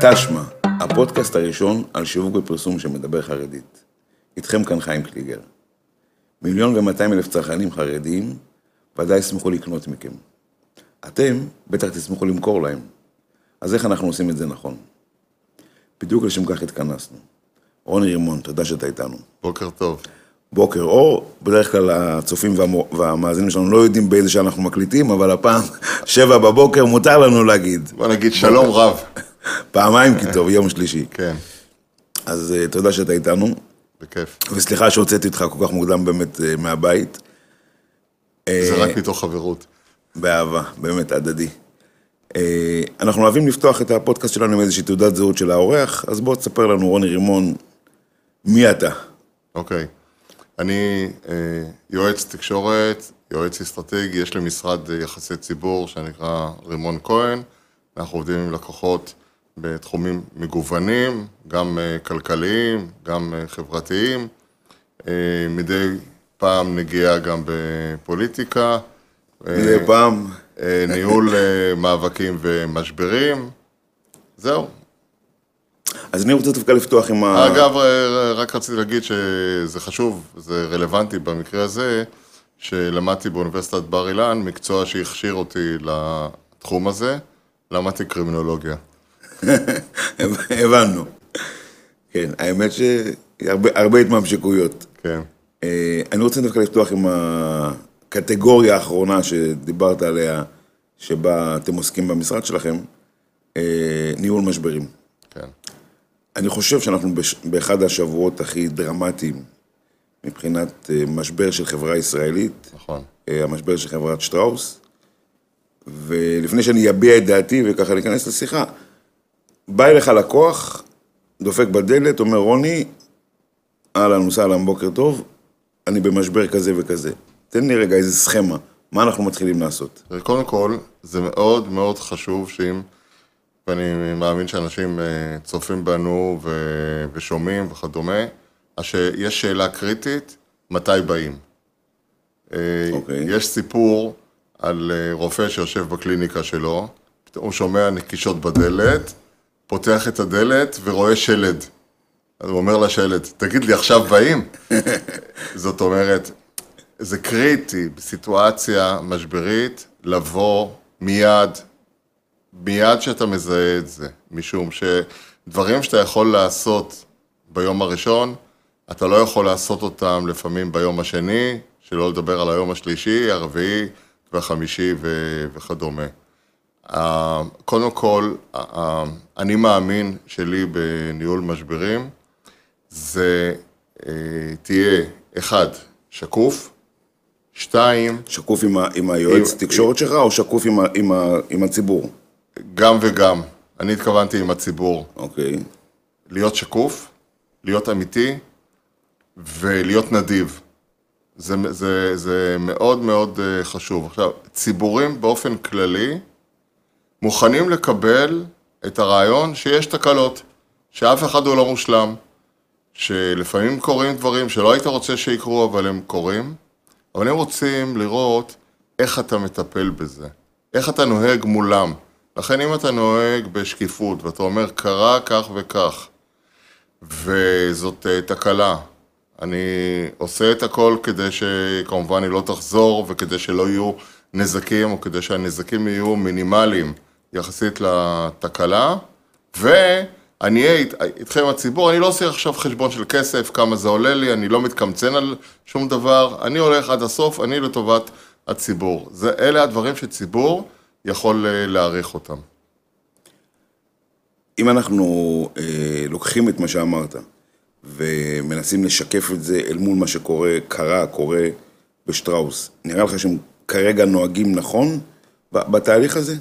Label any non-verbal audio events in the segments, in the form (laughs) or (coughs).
תשמע, הפודקאסט הראשון על שיווק ופרסום שמדבר חרדית. איתכם כאן חיים קליגר. מיליון ומאתיים אלף צרכנים חרדיים ודאי ישמחו לקנות מכם. אתם בטח תשמחו למכור להם. אז איך אנחנו עושים את זה נכון? בדיוק לשם כך התכנסנו. רוני רימון, תודה שאתה איתנו. בוקר טוב. בוקר אור, בדרך כלל הצופים והמו- והמאזינים שלנו לא יודעים באיזה שעה אנחנו מקליטים, אבל הפעם, שבע בבוקר, מותר לנו להגיד. בוא נגיד שלום רב. פעמיים כי טוב, יום שלישי. כן, אז אה, תודה שאתה איתנו, בכיף. וסליחה שהוצאתי אותך כל כך מוקדם באמת אה, מהבית. זה רק מתוך חברות. באהבה, באמת הדדי. אה, אנחנו אוהבים לפתוח את הפודקאסט שלנו עם איזושהי תעודת זהות של האורח, אז בוא תספר לנו, רוני רימון, מי אתה? אוקיי. אני אה, יועץ תקשורת, יועץ אסטרטגי, יש לי משרד אה, יחסי ציבור שנקרא רימון כהן. אנחנו עובדים עם לקוחות בתחומים מגוונים, גם אה, כלכליים, גם אה, חברתיים. אה, מדי פעם נגיע גם בפוליטיקה. מדי פעם, ניהול מאבקים ומשברים. זהו. אז אני רוצה דווקא לפתוח עם ה... אגב, רק רציתי להגיד שזה חשוב, זה רלוונטי במקרה הזה, שלמדתי באוניברסיטת בר אילן, מקצוע שהכשיר אותי לתחום הזה, למדתי קרימינולוגיה. (laughs) הבנו. כן, האמת שהרבה הרבה התממשקויות. כן. אה, אני רוצה דווקא לפתוח עם הקטגוריה האחרונה שדיברת עליה, שבה אתם עוסקים במשרד שלכם, אה, ניהול משברים. כן. אני חושב שאנחנו. באחד השבועות הכי דרמטיים מבחינת אה, משבר של חברה ישראלית, נכון. המשבר של חברת שטראוס, ולפני שאני אביע את דעתי וככה ניכנס לשיחה, בא אליך לקוח, דופק בדלת, אומר, רוני, אהלן וסהלן, בוקר טוב, אני במשבר כזה וכזה. תן לי רגע איזה סכמה, מה אנחנו מתחילים לעשות? קודם כל, זה מאוד מאוד חשוב שאם, ואני מאמין שאנשים אה, צופים בנו ו- ושומעים וכדומה, אז שיש שאלה קריטית, מתי באים? אה, אוקיי. יש סיפור על אה, רופא שיושב בקליניקה שלו, הוא שומע נקישות בדלת, פותח את הדלת ורואה שלד. אז הוא אומר לשלד, תגיד לי, עכשיו באים? (laughs) זאת אומרת, זה קריטי בסיטואציה משברית לבוא מיד, מיד שאתה מזהה את זה, משום שדברים שאתה יכול לעשות ביום הראשון, אתה לא יכול לעשות אותם לפעמים ביום השני, שלא לדבר על היום השלישי, הרביעי והחמישי ו- וכדומה. אה, קודם כל, אה, אני מאמין שלי בניהול משברים, זה אה, תהיה, אחד, שקוף, שתיים, שקוף עם, ה... עם היועץ עם- תקשורת שלך, או שקוף עם, ה... עם, ה... עם הציבור? גם וגם. אני התכוונתי עם הציבור. אוקיי. להיות שקוף, להיות אמיתי ולהיות נדיב. זה, זה, זה מאוד מאוד אה, חשוב. עכשיו, ציבורים באופן כללי מוכנים לקבל את הרעיון שיש תקלות, שאף אחד הוא לא מושלם, שלפעמים קורים דברים שלא היית רוצה שיקרו, אבל הם קורים, אבל הם רוצים לראות איך אתה מטפל בזה, איך אתה נוהג מולם. לכן אם אתה נוהג בשקיפות ואתה אומר קרה כך וכך, וזאת אה, תקלה, אני עושה את הכל כדי שכמובן היא לא תחזור וכדי שלא יהיו נזקים או כדי שהנזקים יהיו מינימליים יחסית לתקלה, ואני אהיה אית- איתכם הציבור, אני לא עושה עכשיו חשבון של כסף, כמה זה עולה לי, אני לא מתקמצן על שום דבר, אני הולך עד הסוף, אני לטובת הציבור. זה, אלה הדברים שציבור יכול אה, להעריך אותם. אם אנחנו אה, לוקחים את מה שאמרת ומנסים לשקף את זה אל מול מה שקורה, קרה, קורה בשטראוס, נראה לך שהם כרגע נוהגים נכון בתהליך הזה?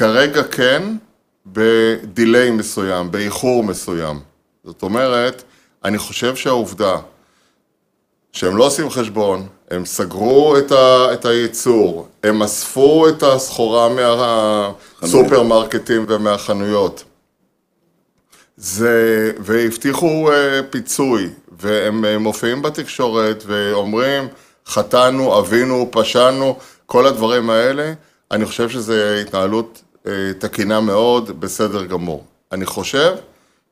כרגע כן, בדיליי מסוים, באיחור מסוים. זאת אומרת, אני חושב שהעובדה שהם לא עושים חשבון, הם סגרו את, ה, את הייצור, הם אספו את הסחורה מהסופרמרקטים ומהחנויות. זה, והבטיחו uh, פיצוי, והם uh, מופיעים בתקשורת ואומרים, חטאנו, אבינו, פשענו, כל הדברים האלה, אני חושב שזו התנהלות תקינה מאוד, בסדר גמור. אני חושב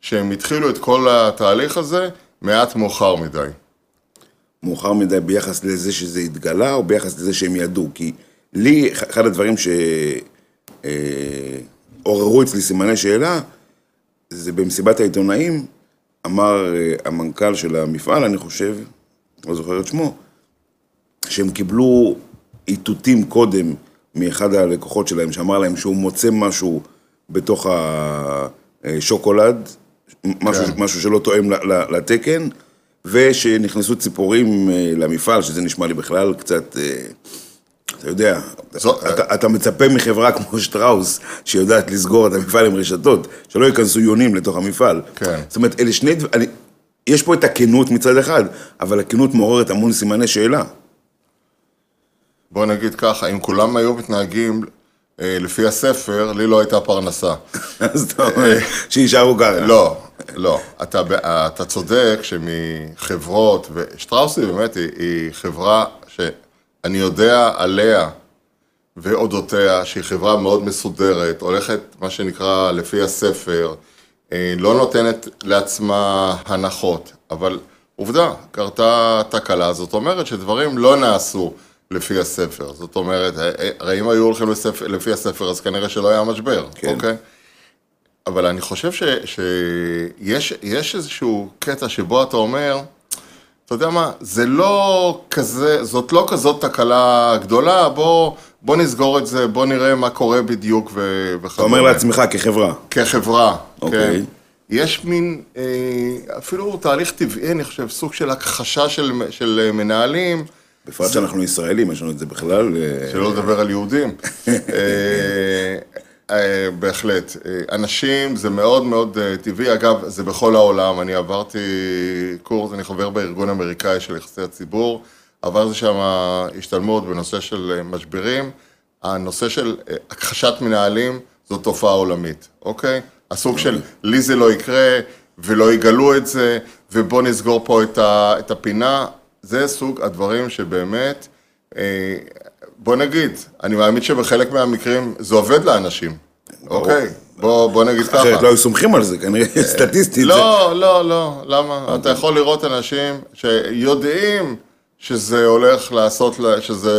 שהם התחילו את כל התהליך הזה מעט מאוחר מדי. מאוחר מדי ביחס לזה שזה התגלה, או ביחס לזה שהם ידעו? כי לי, אחד הדברים שעוררו אצלי סימני שאלה, זה במסיבת העיתונאים, אמר אה, המנכ"ל של המפעל, אני חושב, לא זוכר את שמו, שהם קיבלו איתותים קודם מאחד הלקוחות שלהם, שאמר להם שהוא מוצא משהו בתוך השוקולד, משהו, כן. משהו שלא תואם לתקן, ושנכנסו ציפורים אה, למפעל, שזה נשמע לי בכלל קצת, אה, אתה יודע, זו- אתה, אתה מצפה מחברה כמו שטראוס, שיודעת לסגור את המפעל עם רשתות, שלא ייכנסו יונים לתוך המפעל. כן. זאת אומרת, אלה שני דברים, יש פה את הכנות מצד אחד, אבל הכנות מעוררת המון סימני שאלה. בוא נגיד ככה, אם כולם היו מתנהגים אה, לפי הספר, לי לא הייתה פרנסה. (laughs) אז אתה אומר, שיישארו ככה. לא, לא. אתה, אתה צודק שמחברות, ושטראוסי באמת היא, היא חברה שאני יודע עליה ואודותיה, שהיא חברה מאוד מסודרת, הולכת, מה שנקרא, לפי הספר, אה, לא נותנת לעצמה הנחות, אבל עובדה, קרתה תקלה, זאת אומרת שדברים לא נעשו לפי הספר. זאת אומרת, אה, אה, הרי אם היו הולכים לספר, לפי הספר, אז כנראה שלא היה משבר, כן. אוקיי? אבל אני חושב ש, שיש יש איזשהו קטע שבו אתה אומר, אתה יודע מה, זה לא כזה, זאת לא כזאת תקלה גדולה, בוא, בוא נסגור את זה, בוא נראה מה קורה בדיוק ו- אתה וכדומה. אומר לעצמך כחברה. כחברה, אוקיי. כן. יש מין, אה, אפילו תהליך טבעי, אני חושב, סוג של הכחשה של, של מנהלים, בפרט שאנחנו ישראלים, יש לנו את זה בכלל. אה, שלא לדבר על יהודים. (laughs) אה, אה, בהחלט. אנשים, זה מאוד מאוד טבעי. אגב, זה בכל העולם. אני עברתי קורס, אני חבר בארגון אמריקאי של יחסי הציבור. עברתי שם השתלמות בנושא של משברים. הנושא של הכחשת מנהלים זו תופעה עולמית, אוקיי? הסוג של לי זה לא יקרה ולא יגלו את זה ובוא נסגור פה את, ה, את הפינה, זה סוג הדברים שבאמת, אה, בוא נגיד, אני מאמין שבחלק מהמקרים זה עובד לאנשים, אוקיי? בוא, בוא נגיד ככה. אחרת לא היו סומכים על זה, כנראה סטטיסטית. זה- לא, לא, לא, למה? אתה יכול לראות אנשים שיודעים שזה הולך לעשות, שזה,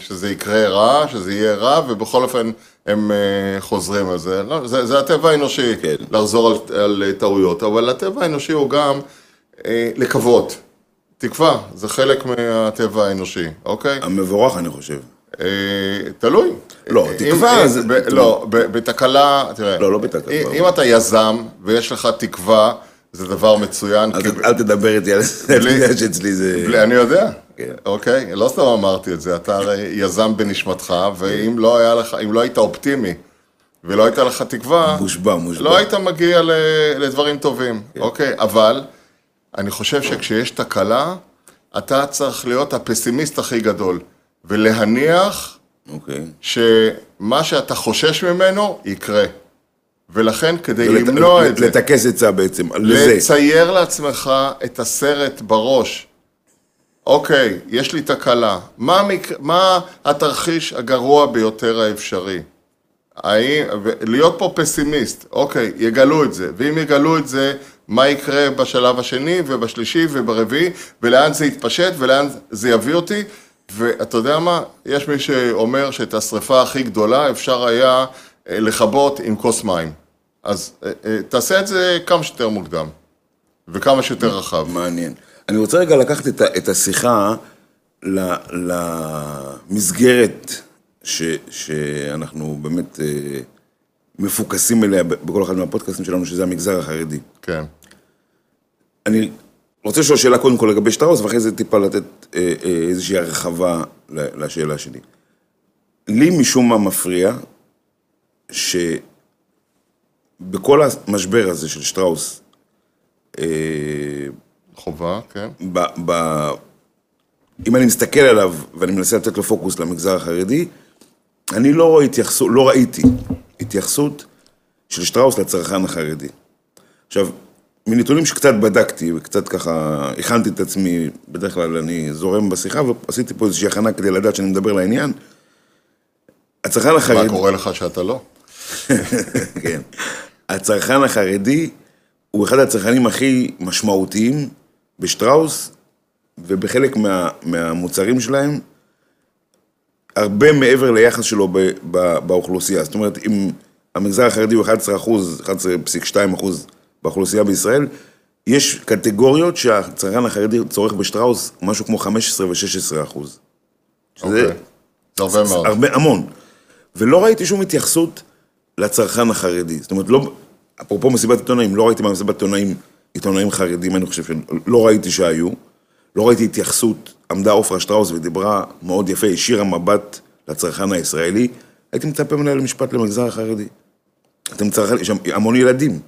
שזה יקרה רע, שזה יהיה רע, ובכל אופן הם אה, חוזרים על זה. לא, זה, זה הטבע האנושי, כן. לחזור על, על טעויות, אבל הטבע האנושי הוא גם אה, לקוות. תקווה, זה חלק מהטבע האנושי, אוקיי? המבורך, אני חושב. אה, תלוי. לא, תקווה זה- לא, בתקלה, תראה. לא, לא בתקלה. אם- אתה יזם ויש לך תקווה, זה דבר מצוין. אל תדבר איתי על זה, בלי- יודע שאצלי זה... אני יודע, כן. אוקיי? לא סתם אמרתי את זה, אתה הרי יזם בנשמתך, ואם לא לא היית אופטימי ולא הייתה לך תקווה, מושבע, מושבע. לא היית מגיע לדברים טובים, אוקיי? אבל אני חושב שכשיש תקלה, אתה צריך להיות הפסימיסט הכי גדול, ולהניח אוקיי. שמה שאתה חושש ממנו יקרה. ולכן, כדי ולת- למנוע את זה, לטכס עצה בעצם, לזה. לצייר לעצמך את הסרט בראש. אוקיי, יש לי תקלה. מה, המק... מה התרחיש הגרוע ביותר האפשרי? האם... להיות פה פסימיסט, אוקיי, יגלו את זה. ואם יגלו את זה, מה יקרה בשלב השני ובשלישי וברביעי, ולאן זה יתפשט ולאן זה יביא אותי. ואתה יודע מה? יש מי שאומר שאת השריפה הכי גדולה אפשר היה אה, לכבות עם כוס מים. אז אה, אה, תעשה את זה כמה שיותר מוקדם, וכמה שיותר רחב. מעניין. אני רוצה רגע לקחת את, את השיחה למסגרת ש, שאנחנו באמת אה, מפוקסים אליה בכל אחד מהפודקאסטים שלנו, שזה המגזר החרדי. כן. אני רוצה לשאול שאלה קודם כל לגבי שטראוס, ואחרי זה טיפה לתת אה, אה, איזושהי הרחבה לשאלה שלי. לי משום מה מפריע שבכל המשבר הזה של שטראוס, אה, חובה, כן. ב, ב, אם אני מסתכל עליו ואני מנסה לתת לו פוקוס למגזר החרדי, אני לא, התייחסו, לא ראיתי התייחסות של שטראוס לצרכן החרדי. עכשיו, מנתונים שקצת בדקתי וקצת ככה הכנתי את עצמי, בדרך כלל אני זורם בשיחה ועשיתי פה איזושהי הכנה כדי לדעת שאני מדבר לעניין. הצרכן מה החרדי... קורה לך שאתה לא? (laughs) כן. הצרכן החרדי הוא אחד הצרכנים הכי משמעותיים בשטראוס, ובחלק מה, מהמוצרים שלהם, הרבה מעבר ליחס שלו ב, ב, באוכלוסייה. זאת אומרת, אם המגזר החרדי הוא 11 אחוז, 11.2 אחוז באוכלוסייה בישראל, יש קטגוריות שהצרכן החרדי צורך בשטראוס משהו כמו 15 ו-16 אחוז. אוקיי. זה הרבה מאוד. הרבה, המון. ולא ראיתי שום התייחסות לצרכן החרדי. זאת אומרת, לא, אפרופו מסיבת עיתונאים, לא ראיתי במסיבת עיתונאים עיתונאים חרדים, אני חושב שלא ראיתי שהיו. לא ראיתי התייחסות, עמדה עופרה שטראוס ודיברה מאוד יפה, השאירה מבט לצרכן הישראלי. הייתי מצפה מנהל משפט למגזר החרדי. אתם צרכן, יש המון ילדים,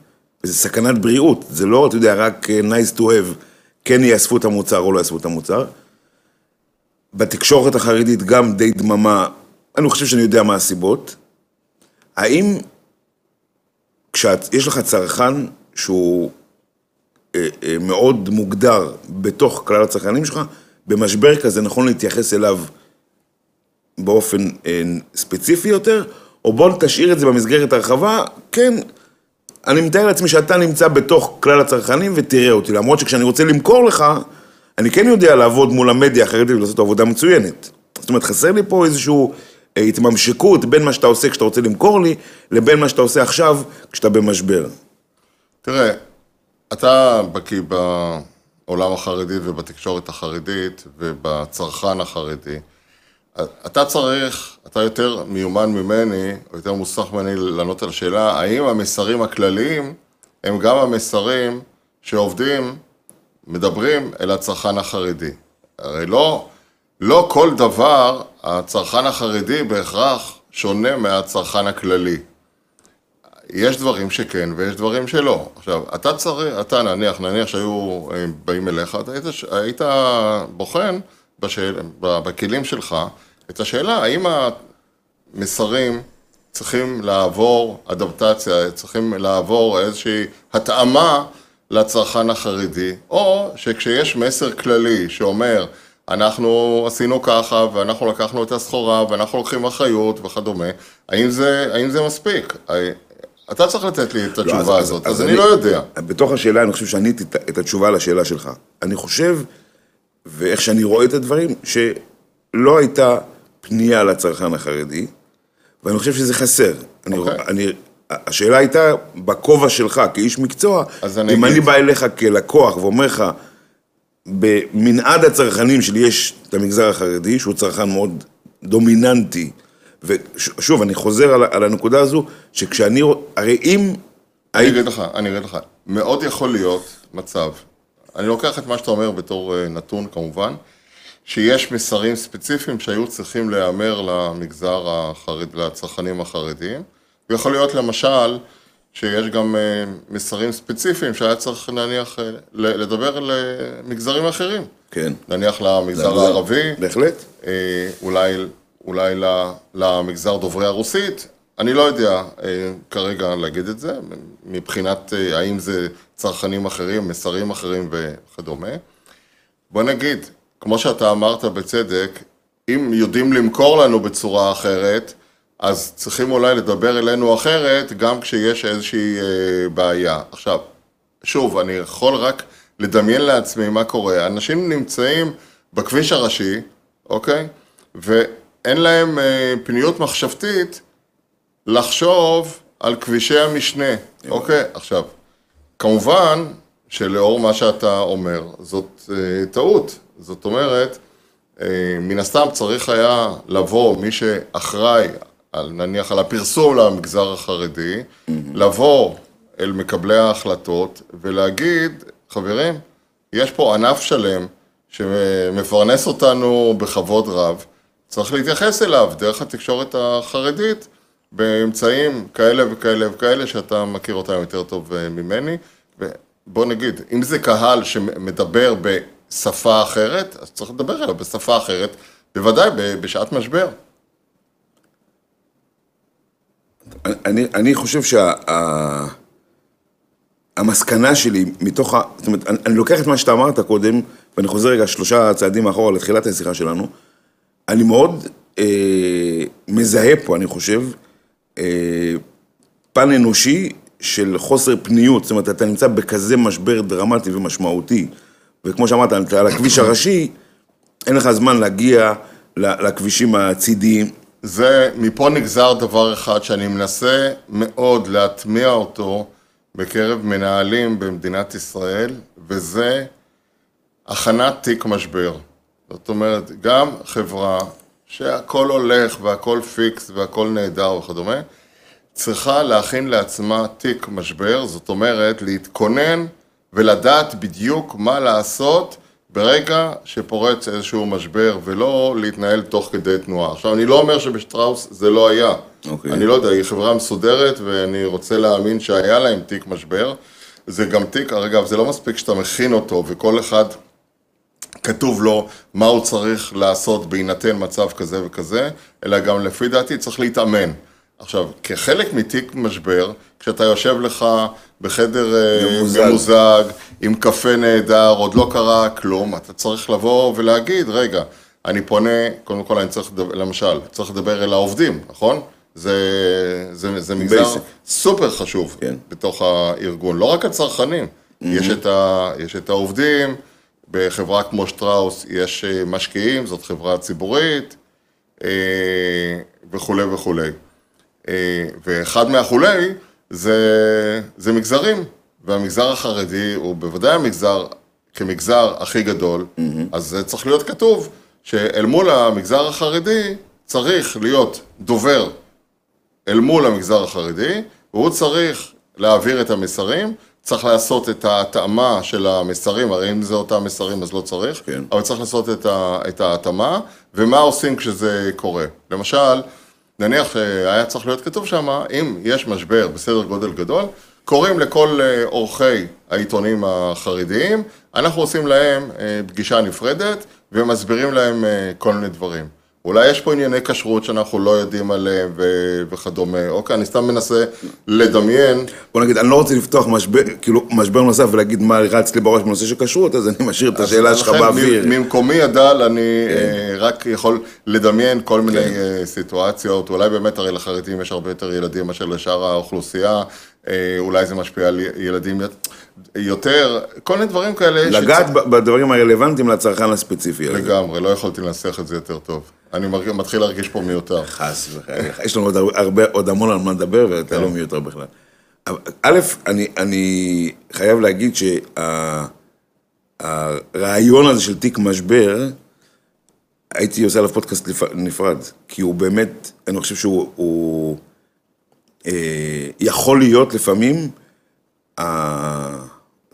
וזה סכנת בריאות, זה לא, אתה יודע, רק אה, nice to have, כן יאספו את המוצר או לא יאספו את המוצר. בתקשורת החרדית גם די דממה, אני חושב שאני יודע מה הסיבות. האם כשיש לך צרכן שהוא אה, אה, מאוד מוגדר בתוך כלל הצרכנים שלך, במשבר כזה נכון להתייחס אליו באופן אה, ספציפי יותר, או בוא תשאיר את זה במסגרת הרחבה, כן, אני מתאר לעצמי שאתה נמצא בתוך כלל הצרכנים ותראה אותי, למרות שכשאני רוצה למכור לך, אני כן יודע לעבוד מול המדיה החרדית ולעשות עבודה מצוינת. זאת אומרת, חסר לי פה איזושהי התממשקות בין מה שאתה עושה כשאתה רוצה למכור לי, לבין מה שאתה עושה עכשיו כשאתה במשבר. תראה, אתה בקיא בעולם החרדי ובתקשורת החרדית ובצרכן החרדי. אתה צריך, אתה יותר מיומן ממני, או יותר מוסך ממני לענות על השאלה, האם המסרים הכלליים הם גם המסרים שעובדים, מדברים אל הצרכן החרדי. הרי לא, לא כל דבר הצרכן החרדי בהכרח שונה מהצרכן הכללי. יש דברים שכן ויש דברים שלא. עכשיו, אתה צריך, אתה נניח, נניח שהיו אה, באים אליך, אתה היית, היית בוחן בשאל, בכלים שלך את השאלה האם המסרים צריכים לעבור אדפטציה, צריכים לעבור איזושהי התאמה לצרכן החרדי, או שכשיש מסר כללי שאומר, אנחנו עשינו ככה, ואנחנו לקחנו את הסחורה, ואנחנו לוקחים אחריות וכדומה, האם זה, האם זה מספיק? אתה צריך לתת לי את התשובה לא, הזאת, אז, אז, אז אני, אני לא יודע. בתוך השאלה, אני חושב שעניתי את התשובה לשאלה שלך. אני חושב, ואיך שאני רואה את הדברים, שלא הייתה פנייה לצרכן החרדי, ואני חושב שזה חסר. Okay. אני, אוקיי. אני, השאלה הייתה, בכובע שלך כאיש מקצוע, אם אני, אני בא אליך כלקוח ואומר לך, במנעד הצרכנים שלי יש את המגזר החרדי, שהוא צרכן מאוד דומיננטי, ושוב, אני חוזר על, על הנקודה הזו, שכשאני, הרי אם... אני אגיד לך, אני אגיד לך, מאוד יכול להיות מצב, אני לוקח את מה שאתה אומר בתור אה, נתון כמובן, שיש מסרים ספציפיים שהיו צריכים להיאמר למגזר החרד, לצרכנים החרדיים, ויכול להיות למשל שיש גם אה, מסרים ספציפיים שהיה צריך נניח אה, לדבר למגזרים אחרים. כן. נניח למגזר הערבי. בהחלט. אולי אולי למגזר דוברי הרוסית, אני לא יודע אה, כרגע להגיד את זה, מבחינת אה, האם זה צרכנים אחרים, מסרים אחרים וכדומה. בוא נגיד, כמו שאתה אמרת בצדק, אם יודעים למכור לנו בצורה אחרת, אז צריכים אולי לדבר אלינו אחרת, גם כשיש איזושהי אה, בעיה. עכשיו, שוב, אני יכול רק לדמיין לעצמי מה קורה. אנשים נמצאים בכביש הראשי, אוקיי? ו... אין להם אה, פניות מחשבתית לחשוב על כבישי המשנה, אוקיי? עכשיו, כמובן שלאור מה שאתה אומר, זאת אה, טעות. זאת אומרת, אה, מן הסתם צריך היה לבוא מי שאחראי, על, נניח על הפרסום למגזר החרדי. לבוא אל מקבלי ההחלטות ולהגיד, חברים, יש פה ענף שלם שמפרנס אותנו בכבוד רב, צריך להתייחס אליו דרך התקשורת החרדית באמצעים כאלה וכאלה וכאלה שאתה מכיר אותם יותר טוב אה, ממני. ובוא נגיד, אם זה קהל שמדבר בשפה אחרת, אז צריך לדבר אליו בשפה אחרת, בוודאי בשעת משבר. אני, אני חושב שהמסקנה שה, שלי מתוך ה... זאת אומרת, אני, אני לוקח את מה שאתה אמרת קודם, ואני חוזר רגע שלושה צעדים אחורה לתחילת השיחה שלנו. אני מאוד אה, מזהה פה, אני חושב, אה, פן אנושי של חוסר פניות, זאת אומרת, אתה נמצא בכזה משבר דרמטי ומשמעותי, וכמו שאמרת, אתה על הכביש הראשי, אין לך זמן להגיע לכבישים הצידיים. זה, מפה נגזר דבר אחד שאני מנסה מאוד להטמיע אותו בקרב מנהלים במדינת ישראל, וזה הכנת תיק משבר. זאת אומרת, גם חברה שהכל הולך והכל פיקס והכל נהדר וכדומה, צריכה להכין לעצמה תיק משבר, זאת אומרת, להתכונן ולדעת בדיוק מה לעשות ברגע שפורץ איזשהו משבר, ולא להתנהל תוך כדי תנועה. עכשיו, אני לא אומר שבשטראוס זה לא היה. אוקיי. אני לא יודע, היא חברה מסודרת, ואני רוצה להאמין שהיה להם תיק משבר. זה גם תיק, אגב, זה לא מספיק שאתה מכין אותו, וכל אחד כתוב לו מה הוא צריך לעשות בהינתן מצב כזה וכזה, אלא גם לפי דעתי צריך להתאמן. עכשיו, כחלק מתיק משבר, כשאתה יושב לך בחדר אה, ממוזג. ממוזג, עם קפה נהדר, עוד לא קרה כלום, אתה צריך לבוא ולהגיד, רגע, אני פונה, קודם כל אני צריך, לדבר, למשל, צריך לדבר אל העובדים, נכון? זה, זה, זה מגזר Basic. סופר חשוב כן. בתוך הארגון, לא רק הצרכנים, יש, את ה, יש את העובדים, בחברה כמו שטראוס יש אה, משקיעים, זאת חברה ציבורית, אה, וכולי וכולי. אה, ואחד מהכולי זה, זה מגזרים, והמגזר החרדי הוא בוודאי המגזר כמגזר הכי גדול, אז זה צריך להיות כתוב שאל מול המגזר החרדי צריך להיות דובר אל מול המגזר החרדי, והוא צריך להעביר את המסרים, צריך לעשות את ההתאמה של המסרים, הרי אם זה אותם מסרים אז לא צריך, כן. אבל צריך לעשות את, ה, את ההתאמה, ומה עושים כשזה קורה. למשל, נניח שהיה צריך להיות כתוב שם, אם יש משבר בסדר גודל גדול, קוראים לכל אה, עורכי העיתונים החרדיים, אנחנו עושים להם אה, פגישה נפרדת ומסבירים להם אה, כל מיני דברים. אולי יש פה ענייני כשרות שאנחנו לא יודעים עליהם ו- וכדומה. אוקיי, אני סתם מנסה לדמיין. בוא נגיד, אני לא רוצה לפתוח משבר, כאילו, משבר נוסף ולהגיד מה רץ לי בראש בנושא של כשרות, אז אני משאיר את השאלה שלך באוויר. ממקומי הדל אני אה, רק יכול לדמיין כל מיני אה, סיטואציות. אולי באמת, הרי לחרדים יש הרבה יותר ילדים מאשר לשאר האוכלוסייה. אה, אולי זה משפיע על ילדים יותר, כל מיני דברים כאלה. לגעת ב- בדברים הרלוונטיים לצרכן הספציפי הזה. לגמרי, לא יכולתי לנסח את זה יותר טוב. אני מרג- מתחיל להרגיש פה מיוותר. חס וחלילה. יש לנו עוד הרבה, עוד המון על מה לדבר, ואתה לא מיותר בכלל. א', אני, אני חייב להגיד שהרעיון הזה של תיק משבר, הייתי עושה עליו פודקאסט נפרד, כי הוא באמת, אני חושב שהוא הוא, אה, יכול להיות לפעמים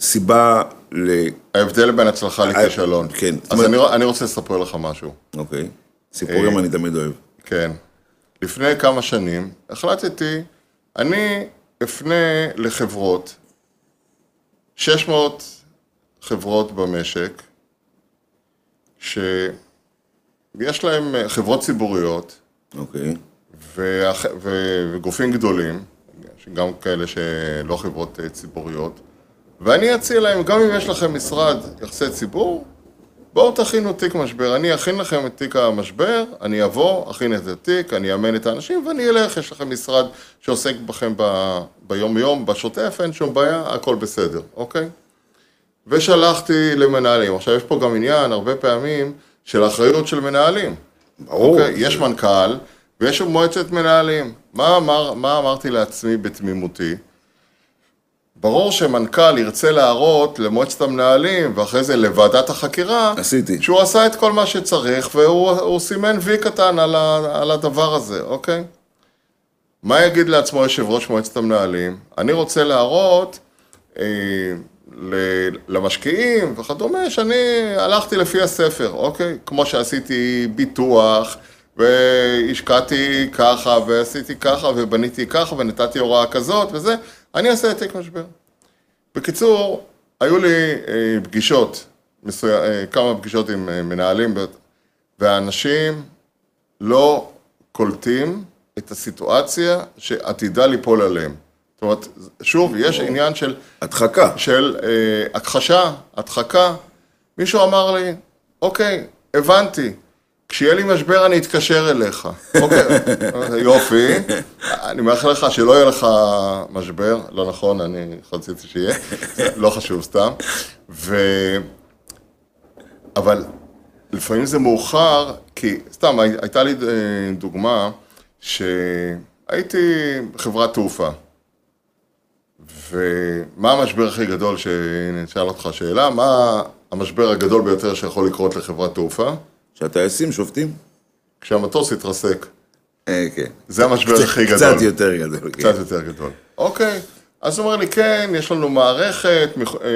הסיבה ל... ההבדל בין הצלחה לכישלון. כן, אז אני, אני רוצה לספר לך משהו. אוקיי, סיפורים אני תמיד אוהב. כן. לפני כמה שנים החלטתי, אני אפנה לחברות, 600 חברות במשק, שיש להן אה, חברות ציבוריות אוקיי, וגופים גדולים, גם כאלה שלא חברות אה, ציבוריות, ואני אציע להם, גם אם יש לכם משרד יחסי ציבור, בואו תכינו תיק משבר. אני אכין לכם את תיק המשבר, אני אבוא, אכין את התיק, אני אאמן את האנשים ואני אלך, יש לכם משרד שעוסק בכם ב- ביום-יום, בשוטף, אין שום בעיה, הכל בסדר, אוקיי? ושלחתי למנהלים. עכשיו, יש פה גם עניין, הרבה פעמים, של אחריות של מנהלים. ברור. אוקיי, יש מנכ"ל ויש מועצת מנהלים. מה, אמר, מה אמרתי לעצמי בתמימותי? ברור שמנכ"ל ירצה להראות למועצת המנהלים ואחרי זה לוועדת החקירה עשיתי. שהוא עשה את כל מה שצריך והוא הוא סימן וי קטן על, ה, על הדבר הזה, אוקיי? מה יגיד לעצמו יושב ראש מועצת המנהלים? אני רוצה להראות אה, ל- למשקיעים וכדומה שאני הלכתי לפי הספר, אוקיי? כמו שעשיתי ביטוח והשקעתי ככה ועשיתי ככה ובניתי ככה ונתתי הוראה כזאת וזה, אני אעשה העתק משבר. בקיצור, היו לי אה, פגישות, אה, כמה פגישות עם אה, מנהלים, ו- והאנשים לא קולטים את הסיטואציה שעתידה ליפול עליהם. זאת אומרת, שוב, יש עניין של, הדחקה. של אה, הכחשה, הדחקה. מישהו אמר לי, אוקיי, הבנתי, כשיהיה לי משבר אני אתקשר אליך. אוקיי, יופי. אני מאחל לך שלא יהיה לך משבר, לא נכון, אני רציתי שיהיה, לא חשוב, סתם. ו... אבל לפעמים זה מאוחר, כי סתם, הי- הייתה לי אה, דוגמה שהייתי בחברת תעופה. ומה המשבר הכי גדול, שהנה, אשאל אותך שאלה, מה המשבר הגדול ביותר שיכול לקרות לחברת תעופה? שהטייסים שופטים? כשהמטוס יתרסק. אה, כן. זה המשבר קצת- הכי גדול. קצת יותר גדול. כן. קצת יותר גדול. אוקיי, אז הוא אומר לי, כן, יש לנו מערכת אה,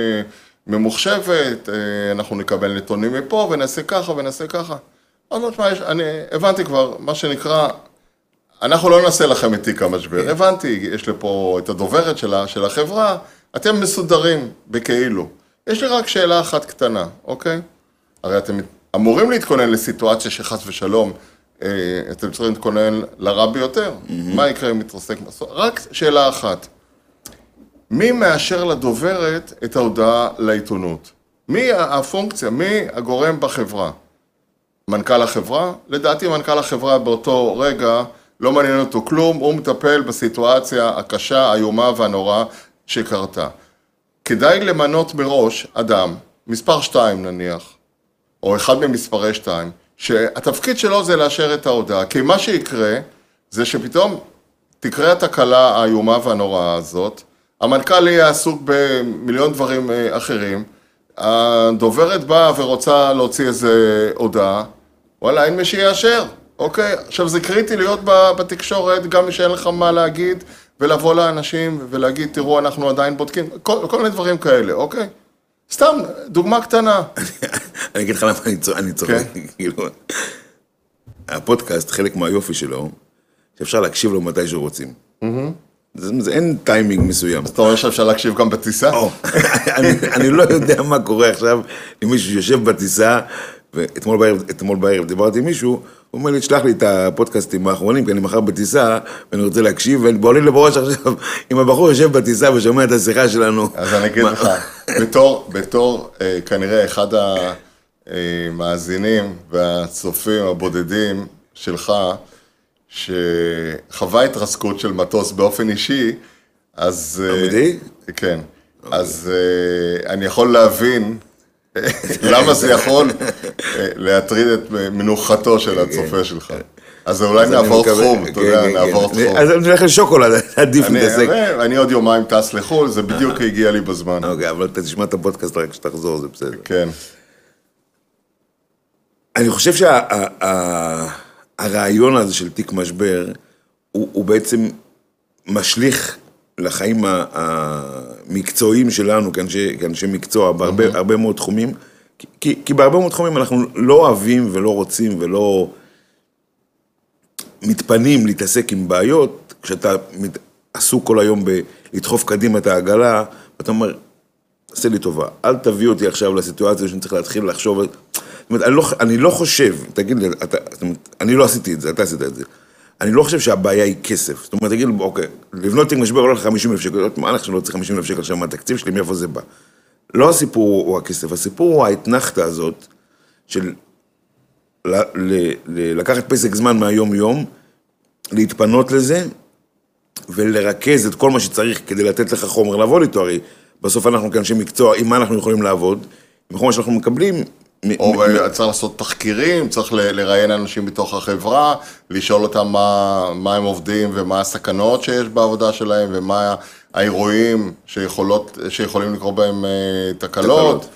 ממוחשבת, אה, אנחנו נקבל נתונים מפה ונעשה ככה ונעשה ככה. אז אמרתי, "שמע, יש- אני הבנתי כבר, מה שנקרא, אנחנו לא נעשה לכם את תיק המשבר. הבנתי, יש לי פה את הדוברת של החברה, אתם מסודרים בכאילו. יש לי רק שאלה אחת קטנה, אוקיי? הרי אתם אמורים להתכונן לסיטואציה שחס ושלום, אה, אתם צריכים להתכונן לרע ביותר. מה יקרה אם יתרסק מסוע? רק שאלה אחת. מי מאשר לדוברת את ההודעה לעיתונות? מי הפונקציה? מי הגורם בחברה? מנכ"ל החברה? לדעתי מנכ"ל החברה באותו רגע לא מעניין אותו כלום, הוא מטפל בסיטואציה הקשה, האיומה והנוראה שקרתה. כדאי למנות מראש אדם, מספר שתיים נניח, או אחד ממספרי שתיים, שהתפקיד שלו זה לאשר את ההודעה, כי מה שיקרה זה שפתאום תקרה התקלה האיומה והנוראה הזאת, המנכ"ל יהיה עסוק במיליון דברים אה, אחרים, הדוברת באה ורוצה להוציא איזה הודעה, וואלה, אין מי שיאשר, אוקיי? עכשיו זה קריטי להיות בתקשורת, גם שאין לך מה להגיד, ולבוא לאנשים ולהגיד, תראו, אנחנו עדיין בודקים, כל, כל מיני דברים כאלה, אוקיי? סתם, דוגמה קטנה. (laughs) אני אגיד לך למה אני צוחק, כן. כאילו, הפודקאסט, חלק מהיופי שלו, שאפשר להקשיב לו מתי שרוצים. זה, זה אין טיימינג מסוים. אתה אומר שאפשר להקשיב גם בטיסה? (laughs) אני לא יודע מה קורה עכשיו עם מישהו שיושב בטיסה, ואתמול בערב, אתמול בערב דיברתי עם מישהו, הוא אומר לי, תשלח לי את הפודקאסטים האחרונים, כי אני מחר בטיסה, ואני רוצה להקשיב, ובועלים לי בראש עכשיו, (laughs) אם הבחור יושב בטיסה ושומע את השיחה שלנו. אז אני אגיד לך, (laughs) בתור, בתור אה, כנראה אחד המאזינים והצופים הבודדים שלך, שחווה התרסקות של מטוס באופן אישי, אז... אה, אמיתי? כן. אז אה, אני יכול להבין אה, (laughs) למה זה יכול אה, להטריד את מנוחתו של הצופה שלך. אז אולי נעבור תחום, אתה כן, יודע, כן, נעבור כן. תחום. אז אני הולך לשוקולד, (laughs) עדיף אני- להתעסק. אני עוד יומיים טס לחו"ל, זה בדיוק הגיע לי בזמן. אוקיי, אבל אתה תשמע את הפודקאסט רק כשתחזור, זה בסדר. כן. אני חושב שהרעיון הזה של תיק משבר, הוא, בעצם משליך לחיים המקצועיים שלנו כאנשי, כאנשי מקצוע בהרבה הרבה מאוד תחומים, כי, כי, כי בהרבה מאוד תחומים אנחנו לא אוהבים ולא רוצים ולא מתפנים להתעסק עם בעיות, כשאתה מת- עסוק כל היום בלדחוף קדימה את העגלה, ואתה אומר, עשה לי טובה, אל תביא אותי עכשיו לסיטואציה שאני צריך להתחיל לחשוב, זאת אומרת, אני לא, אני לא חושב, תגיד לי, אתה, זאת אומרת, אני לא עשיתי את זה, אתה עשית את זה. אני לא חושב שהבעיה היא כסף. זאת אומרת, תגיד, אוקיי, לבנות תיק משבר עולה לך 50 אלף שקל, מה לך שלא צריך 50 אלף שקל עכשיו מהתקציב שלי, מאיפה זה בא? לא הסיפור הוא הכסף, הסיפור הוא האתנחתא הזאת של ל, ל, ל, לקחת פסק זמן מהיום-יום, להתפנות לזה, ולרכז את כל מה שצריך כדי לתת לך חומר לעבוד איתו, הרי בסוף אנחנו כאנשי מקצוע, עם מה אנחנו יכולים לעבוד, עם חומר שאנחנו מקבלים. או מ- צריך לעשות תחקירים, צריך ל- לראיין אנשים בתוך החברה, לשאול אותם מה, מה הם עובדים ומה הסכנות שיש בעבודה שלהם ומה האירועים שיכולות, שיכולים לקרות בהם אה, תקלות, תקלות.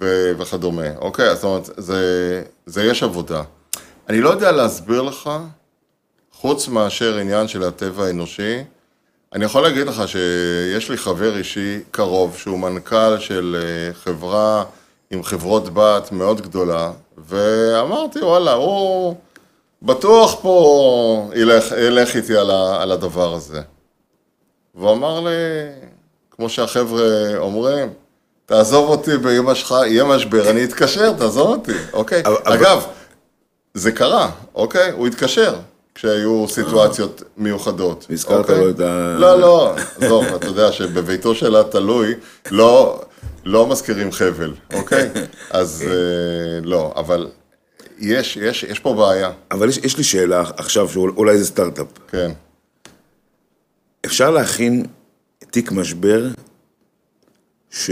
ו- וכדומה. אוקיי, זאת אומרת, זה, זה יש עבודה. אני לא יודע להסביר לך, חוץ מאשר עניין של הטבע האנושי, אני יכול להגיד לך שיש לי חבר אישי קרוב, שהוא מנכ"ל של אה, חברה עם חברות בת מאוד גדולה, ואמרתי, וואלה, הוא בטוח פה ילך, ילך איתי על, ה, על הדבר הזה. והוא אמר לי, כמו שהחבר'ה אומרים, תעזוב אותי באמא שלך, יהיה משבר, אני אתקשר, תעזוב אותי, אוקיי? אבל- אבל- אגב, זה קרה, אוקיי? הוא התקשר כשהיו סיטואציות מיוחדות. הזכרת אוקיי? לו את ה- לא, לא, עזוב, אתה יודע שבביתו של התלוי לא, לא מזכירים חבל, אוקיי? (laughs) אז אה, לא, אבל יש, יש, יש פה בעיה, אבל יש, יש לי שאלה עכשיו, שאולי זה סטארט-אפ. כן. אפשר להכין תיק משבר ש...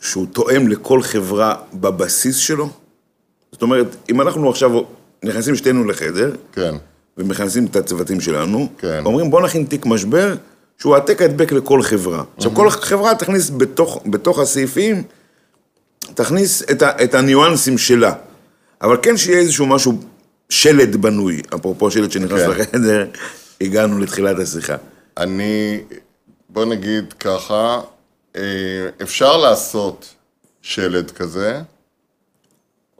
שהוא תואם לכל חברה בבסיס שלו? זאת אומרת, אם אנחנו עכשיו נכנסים שתינו לחדר, כן. ומכנסים את הצוותים שלנו, כן. אומרים בוא נכין תיק משבר שהוא העתק הדבק לכל חברה. עכשיו, כל חברה תכניס בתוך, בתוך הסעיפים, תכניס את, ה, את הניואנסים שלה. אבל כן שיהיה איזשהו משהו, שלד בנוי, אפרופו שלד שנכנס כן. לחדר, הגענו לתחילת השיחה. אני, בוא נגיד ככה, אה, אפשר לעשות שלד כזה,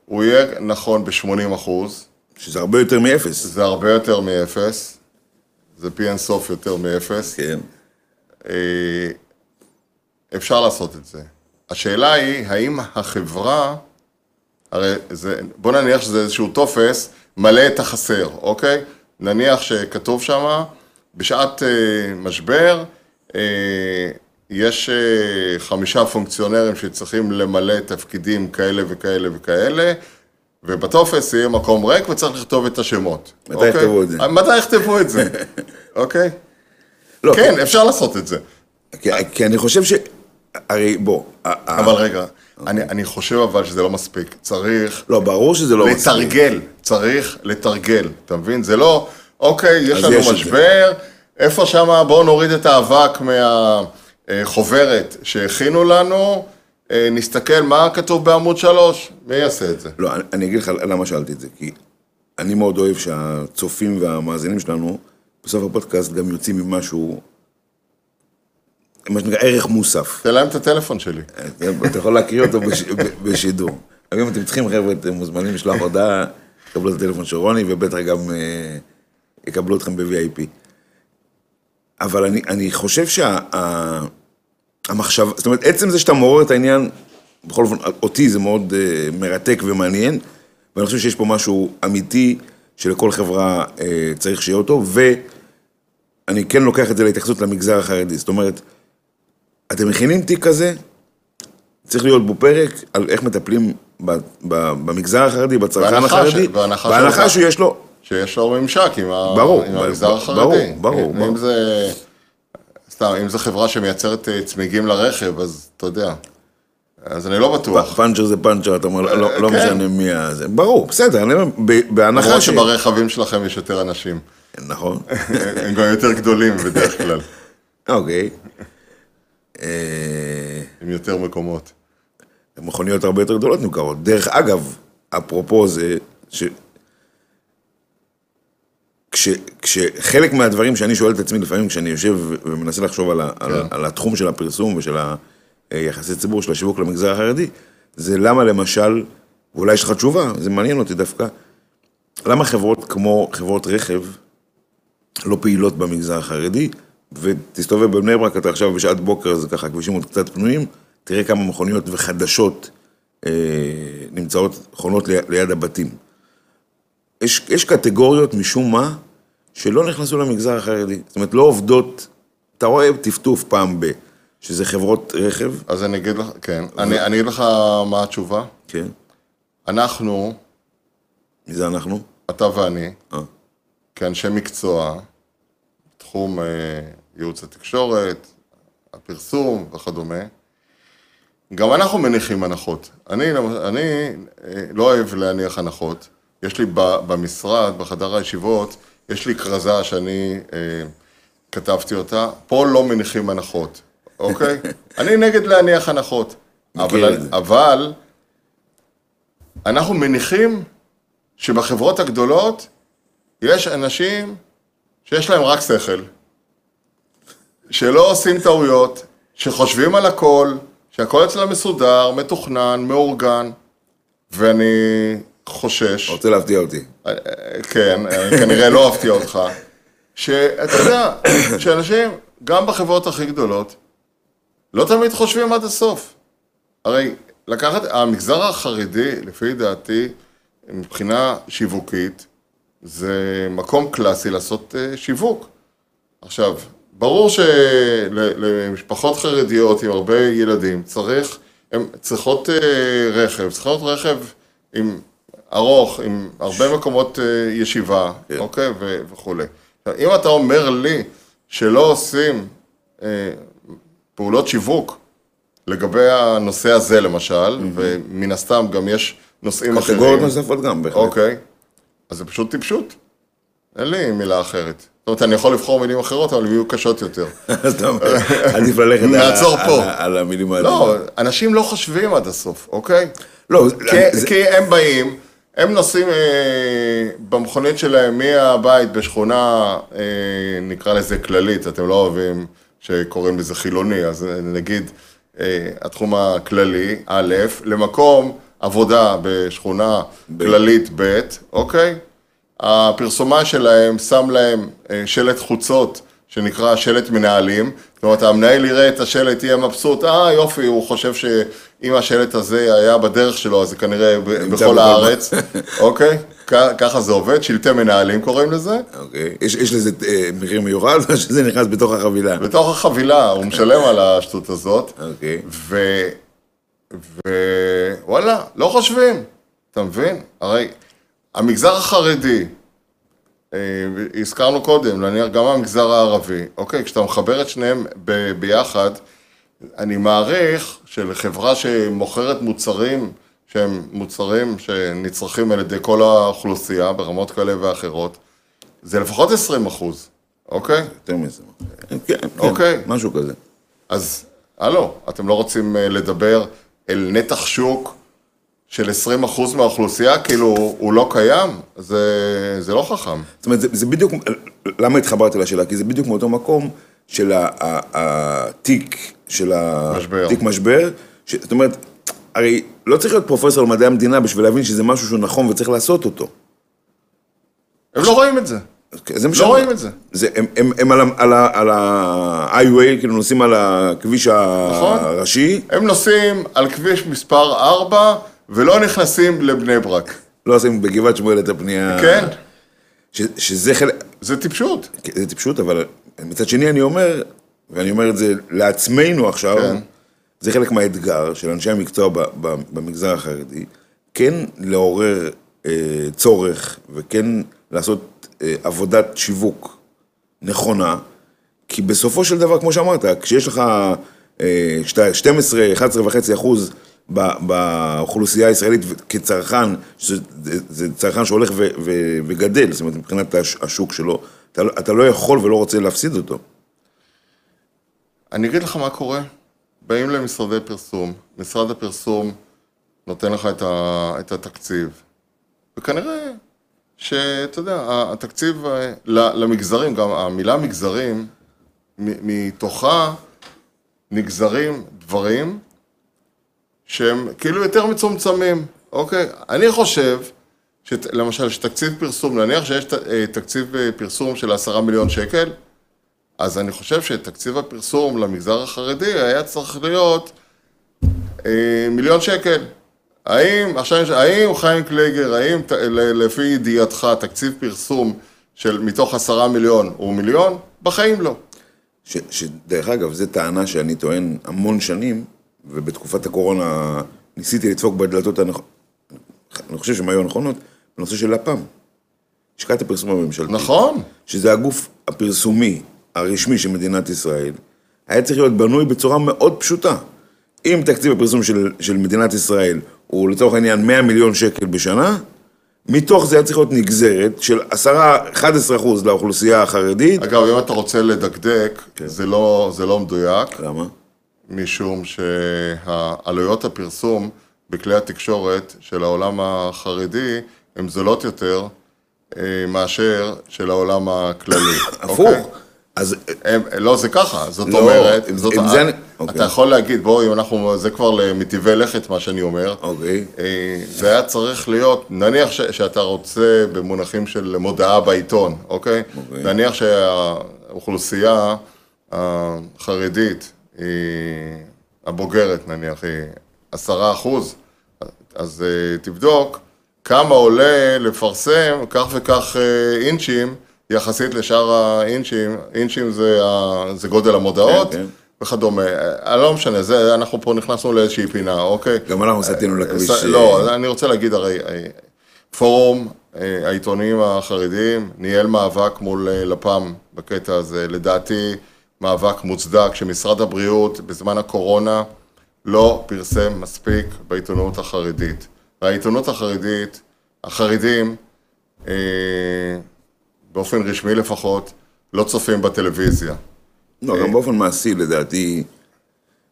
הוא יהיה נכון ב-80 אחוז, שזה הרבה יותר מאפס. זה הרבה יותר מאפס, זה פי אינסוף יותר מאפס. כן. אה, אפשר לעשות את זה. השאלה היא, האם החברה, הרי זה, בוא נניח שזה איזשהו טופס, מלא את החסר, אוקיי? נניח שכתוב שם, בשעת אה, משבר, אה, יש חמישה פונקציונרים שצריכים למלא תפקידים כאלה וכאלה וכאלה, ובטופס יהיה מקום ריק וצריך לכתוב את השמות. מתי אוקיי? יכתבו את זה? מתי יכתבו את זה, (laughs) אוקיי? לא, כן, אפשר לעשות את זה. כי, כי אני חושב ש... הרי בוא, אבל רגע, אני, אני חושב אבל שזה לא מספיק. צריך לא, ברור שזה לא מספיק. לתרגל, צריך לתרגל, אתה מבין? זה לא, אוקיי, יש לנו יש את זה. משבר, איפה שמה, בואו נוריד את האבק מהחוברת שהכינו לנו, אה, נסתכל מה כתוב בעמוד שלוש, מי יעשה את זה? לא, אני, אני אגיד לך למה שאלתי את זה, כי אני מאוד אוהב שהצופים והמאזינים שלנו, בסוף הפודקאסט גם יוצאים עם משהו, מה שנקרא ערך מוסף. תן להם את הטלפון שלי. אתה יכול להקריא אותו בש, בשידור. אם אתם צריכים, חבר'ה, אתם מוזמנים לשלוח הודעה, תקבלו את הטלפון של רוני, ובטח גם אה, יקבלו אתכם ב-VIP. אבל אני, אני חושב שהמחשבה, זאת אומרת, עצם זה שאתה מעורר את העניין, בכל אופן, אותי זה מאוד אה, מרתק ומעניין, ואני חושב שיש פה משהו אמיתי שלכל חברה אה, צריך שיהיה אותו, ואני כן לוקח את זה להתייחסות למגזר החרדי. זאת אומרת, אתם מכינים תיק כזה, צריך להיות בו פרק על איך מטפלים ב, ב, במגזר החרדי, בצרכן החרדי, ש- בהנחה שיש לו, שיש לו ממשק עם, ה... ברור, עם ברור, המגזר החרדי. ברור, ברור, אם, ברור. זה, סתם, אם זו חברה שמייצרת אה, צמיגים לרכב, אז אתה יודע. אז אני לא בטוח. פאנצ'ר זה פאנצ'ר, אתה אומר, לא, לא כן. משנה מי ה... זה. ברור, בסדר, אני אומר, בהנחה למרות ש... שברכבים שלכם יש יותר אנשים. נכון, (laughs) הם גם יותר גדולים בדרך כלל, אוקיי. אה, עם יותר מקומות. מכוניות הרבה יותר גדולות נמכרות. דרך אגב, אפרופו זה. כש, כשחלק מהדברים שאני שואל את עצמי לפעמים, כשאני יושב ומנסה לחשוב על, ה, על, כן. על התחום של הפרסום ושל היחסי ציבור של השיווק למגזר החרדי, זה למה למשל, ואולי יש לך תשובה, זה מעניין אותי דווקא, למה חברות כמו חברות רכב לא פעילות במגזר החרדי, ותסתובב בבני ברק, אתה עכשיו בשעת בוקר, זה ככה, הכבישים עוד קצת פנויים, תראה כמה מכוניות וחדשות אה, נמצאות, חונות ליד, ליד הבתים. יש, יש קטגוריות, משום מה, שלא נכנסו למגזר החרדי. זאת אומרת, לא עובדות, אתה רואה טפטוף פעם ב... שזה חברות רכב, אז אני אגיד לך, כן, אני אני אגיד לך מה התשובה. כן, אנחנו, מי זה אנחנו? אתה ואני, אה. כאנשי מקצוע, תחום אה, ייעוץ התקשורת, הפרסום וכדומה, גם אנחנו מניחים הנחות. אני, אני אה, לא אוהב להניח הנחות. יש לי במשרד, בחדר הישיבות, יש לי כרזה שאני אה, כתבתי אותה, פה לא מניחים הנחות, אוקיי? (laughs) אני נגד להניח הנחות. אבל. אבל אנחנו מניחים שבחברות הגדולות יש אנשים שיש להם רק שכל, שלא עושים טעויות, שחושבים על הכל, שהכל אצלם מסודר, מתוכנן, מאורגן, ואני חושש, רוצה להפתיע אותי. כן, כנראה לא אפתיע אותך, שאתה יודע, שאנשים, גם בחברות הכי גדולות, לא תמיד חושבים עד הסוף. הרי לקחת, המגזר החרדי, לפי דעתי, מבחינה שיווקית, זה מקום קלאסי לעשות אה, שיווק. עכשיו, ברור שלמשפחות חרדיות עם הרבה ילדים צריך, הן צריכות אה, רכב, צריכות רכב עם ארוך, עם הרבה מקומות אה, ישיבה, כן. אוקיי, ו- וכולי. אם אתה אומר לי שלא עושים אה, פעולות שיווק לגבי הנושא הזה למשל, ומן הסתם גם יש נושאים אחרים. קטגוריות נוספות גם, בהחלט. אוקיי, אז זה פשוט טיפשות. אין לי מילה אחרת. זאת אומרת, אני יכול לבחור מילים אחרות, אבל הן יהיו קשות יותר. (laughs) אז אתה אומר, עדיף ללכת על המילים האלה. לא, אנשים לא חושבים עד הסוף, אוקיי? לא, כי הם באים, הם נוסעים אה, במכונית שלהם מהבית בשכונה, אה, נקרא לזה כללית, אתם לא אוהבים שקוראים לזה חילוני, אז אה, נגיד אה, התחום הכללי, א', למקום עבודה בשכונה כללית ב', אוקיי? הפרסומה שלהם שם להם אה, שלט חוצות. שנקרא שלט מנהלים, זאת אומרת המנהל יראה את השלט, יהיה מבסוט, אה יופי, הוא חושב שאם השלט הזה היה בדרך שלו, אז זה כנראה בכל הארץ, (laughs) אוקיי? ככה זה עובד, שלטי מנהלים קוראים לזה. אוקיי. יש יש לזה אה, מחיר מיוחד, או שזה נכנס בתוך החבילה? בתוך החבילה, הוא משלם על השטות הזאת, אוקיי. ו... ווואלה, לא חושבים, אתה מבין? הרי המגזר החרדי, הזכרנו קודם, נניח גם המגזר הערבי, אוקיי, כשאתה מחבר את שניהם ב- ביחד, אני מעריך שלחברה שמוכרת מוצרים שהם מוצרים שנצרכים על ידי כל האוכלוסייה ברמות כאלה ואחרות, זה לפחות 20 אחוז, אוקיי? יותר מזה. כן, כן, אוקיי. משהו כזה. אז הלו, אתם לא רוצים אה, לדבר אל נתח שוק של 20% מהאוכלוסייה, כאילו הוא לא קיים? זה, זה לא חכם. זאת אומרת, זה, זה בדיוק, למה התחברתי לשאלה? כי זה בדיוק מאותו מקום של התיק, של. התיק משבר. ש- זאת אומרת, הרי לא צריך להיות פרופסור למדעי המדינה בשביל להבין שזה משהו שהוא נכון וצריך לעשות אותו. הם לא רואים את זה. זה מה לא רואים את זה. זה, הם, הם, הם על על על ה-highway, כאילו נוסעים על הכביש נכון. הראשי, הם נוסעים על כביש מספר 4 ולא נכנסים לבני ברק. לא עושים בגבעת שמואל את הפנייה. כן, ש, שזה חלק, זה טיפשות. זה טיפשות, אבל מצד שני אני אומר, ואני אומר את זה לעצמנו עכשיו, כן. זה חלק מהאתגר של אנשי המקצוע ב- ב- במגזר החרדי, כן לעורר אה, צורך וכן לעשות אה, עבודת שיווק נכונה, כי בסופו של דבר, כמו שאמרת, כשיש לך אה, שאתה 12, 11 וחצי אחוז באוכלוסייה הישראלית כצרכן, שזה זה- זה צרכן שהולך וגדל, זאת אומרת, מבחינת הש- השוק שלו, אתה, לא- אתה לא יכול ולא רוצה להפסיד אותו. אני אגיד לך מה קורה. באים למשרדי פרסום, משרד הפרסום נותן לך את, ה, את התקציב, וכנראה שאתה יודע, התקציב אה, למגזרים, גם המילה מגזרים, מתוכה נגזרים דברים שהם כאילו יותר מצומצמים, אוקיי? אני חושב, שת, למשל, שתקציב פרסום, נניח שיש ת- אה, תקציב אה, פרסום של עשרה מיליון שקל, אז אני חושב שתקציב הפרסום למגזר החרדי היה צריך להיות אה, מיליון שקל. האם, עכשיו, האם חיים קלייגר, האם ת- ל- לפי ידיעתך תקציב פרסום של מתוך עשרה מיליון הוא מיליון? בחיים לא. ש, שדרך אגב, זו טענה שאני טוען המון שנים, ובתקופת הקורונה ניסיתי לדפוק בדלתות הנכונות, אני חושב שהן היו הנכונות, בנושא של לפ"ם. לשכת הפרסום הממשלתית. נכון. שזה הגוף הפרסומי הרשמי של מדינת ישראל, היה צריך להיות בנוי בצורה מאוד פשוטה. אם תקציב הפרסום של, של מדינת ישראל הוא לצורך העניין 100 מיליון שקל בשנה, מתוך זה היה צריך להיות נגזרת של 10-11 אחוז לאוכלוסייה החרדית. אגב, אם אתה רוצה לדקדק, זה, לא, זה לא מדויק, למה? משום שעלויות הפרסום בכלי התקשורת של העולם החרדי הן זולות יותר אה, מאשר של העולם הכללי. (coughs) הפוך. אוקיי? אז הם, לא, זה ככה, זאת לא, אומרת, עם- זאת, עם זה אני- אוקיי. אתה יכול להגיד, בואו, אם אנחנו, זה כבר למטבעי לכת מה שאני אומר, אוקיי. אה, זה היה צריך להיות, נניח ש, שאתה רוצה במונחים של מודעה בעיתון, אוקיי? אוקיי. נניח שהאוכלוסייה החרדית, היא, הבוגרת נניח, היא עשרה אחוז, אז אה, תבדוק כמה עולה לפרסם כך וכך אה, אינצ'ים יחסית לשאר האינצ'ים, אינצ'ים זה, ה- זה גודל המודעות כן, כן. וכדומה. אה, לא משנה, זה, אנחנו פה נכנסנו לאיזושהי פינה, אוקיי? גם אנחנו סטינו לכביש. לא, אני רוצה להגיד, הרי, אה, פורום אה, העיתונים החרדיים ניהל מאבק מול אה, לפ"ם בקטע הזה. לדעתי, מאבק מוצדק שמשרד הבריאות בזמן הקורונה לא פרסם מספיק בעיתונות החרדית. והעיתונות החרדית, החרדים, אה, באופן רשמי לפחות, לא צופים בטלוויזיה. לא, גם באופן מעשי, לדעתי,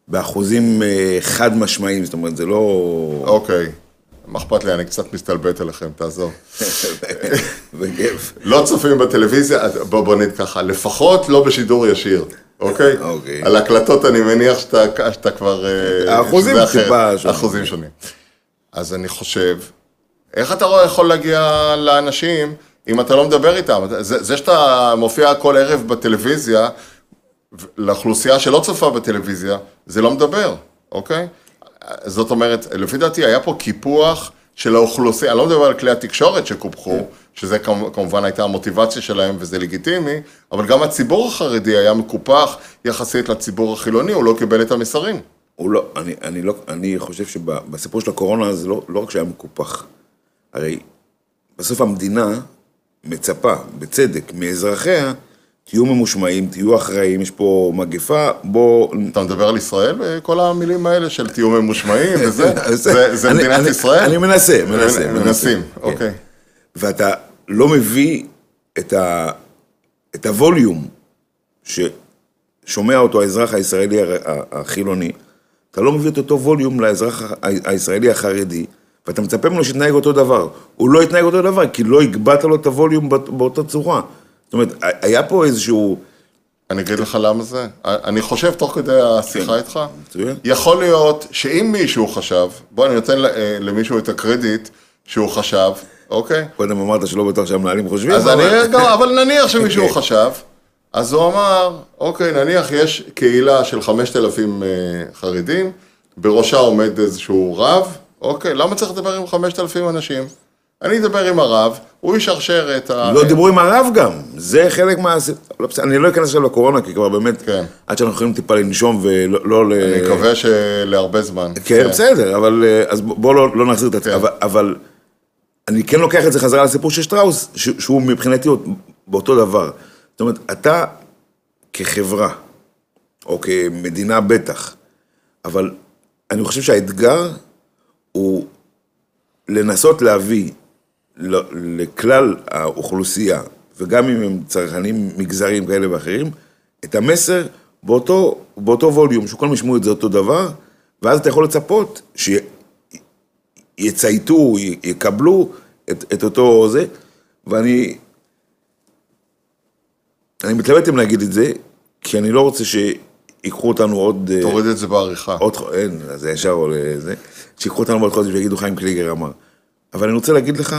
באחוזים אה, חד משמעיים, זאת אומרת, זה לא... אוקיי, מה אכפת לי, אני קצת מסתלבט עליכם, תעזוב. (laughs) בכיף. לא צופים בטלוויזיה, בוא, בוא נגיד ככה, לפחות לא בשידור ישיר, אוקיי? אוקיי. על הקלטות אני מניח שאתה, שאתה כבר... אה, האחוזים. טיפה שונים. האחוזים שונים. אז אני חושב, איך אתה רואה יכול להגיע לאנשים אם אתה לא מדבר איתם? זה, זה שאתה מופיע כל ערב בטלוויזיה, לאוכלוסייה שלא צופה בטלוויזיה, זה לא מדבר, אוקיי? זאת אומרת, לפי דעתי היה פה קיפוח של האוכלוסייה, אני לא מדבר על כלי התקשורת שקופחו, שזה כמ- כמובן הייתה המוטיבציה שלהם וזה לגיטימי, אבל גם הציבור החרדי היה מקופח יחסית לציבור החילוני, הוא לא קיבל את המסרים. הוא לא, אני, אני לא, אני חושב שבסיפור של הקורונה זה לא, לא רק שהיה מקופח. הרי בסוף המדינה מצפה, בצדק, מאזרחיה, תהיו ממושמעים, תהיו אחראים, יש פה מגפה, בוא... אתה מדבר על ישראל וכל המילים האלה של תהיו ממושמעים (laughs) וזה, זה- זה, זה אני- מדינת אני- ישראל? אני מנסה, מנסה. מנסים, כן. אוקיי. ואתה לא מביא את, הווליום ששומע אותו האזרח הישראלי החילוני, אתה לא מביא את אותו ווליום לאזרח הישראלי החרדי, ואתה מצפה ממנו שיתנהג אותו דבר. הוא לא יתנהג אותו דבר, כי לא הגבהת לו את הווליום באות- באותה צורה. זאת אומרת, היה פה איזשהו... אני אגיד לך למה זה. אני חושב תוך כדי השיחה איתך, מצוין. יכול להיות שאם מישהו חשב, בוא אני נותן אה, למישהו את הקרדיט שהוא חשב, אוקיי? קודם אמרת שלא בטוח שהמנהלים חושבים, אז אני, גם, אבל נניח שמישהו אוקיי. (laughs) חשב, אז הוא אמר, אוקיי, נניח יש קהילה של 5,000 אה, חרדים, בראשה עומד איזשהו רב, אוקיי, למה צריך לדבר עם 5,000 אנשים? אני אדבר עם הרב, הוא ישרשר את ה... לא דיברו עם הרב גם, זה חלק מה... לא, אני לא אכנס עכשיו לקורונה, כי כבר באמת, כן. עד שאנחנו יכולים טיפה לנשום ולא... לא ל... אני מקווה שלהרבה זמן. כן, בסדר, אבל אה, אז בוא בוא לא, לא נחזיר את עצמי, כן. אבל, אבל אני כן לוקח את זה חזרה לסיפור של שטראוס, ש, שהוא מבחינתי באותו דבר. זאת אומרת, אתה כחברה, או כמדינה בטח, אבל אני חושב שהאתגר הוא לנסות להביא לכלל האוכלוסייה, וגם אם הם צרכנים מגזריים כאלה ואחרים, את המסר באותו, באותו ווליום, שכולם ישמעו את זה אותו דבר, ואז אתה יכול לצפות שיצייתו, יקבלו את, את אותו זה, ואני אני מתלבט אם להגיד את זה, כי אני לא רוצה שיקחו אותנו עוד... אה, תוריד את זה בעריכה. עוד, אין, זה ישר עולה זה, שיקחו אותנו בעוד חודש ויגידו חיים קליגר אמר. אבל אני רוצה להגיד לך,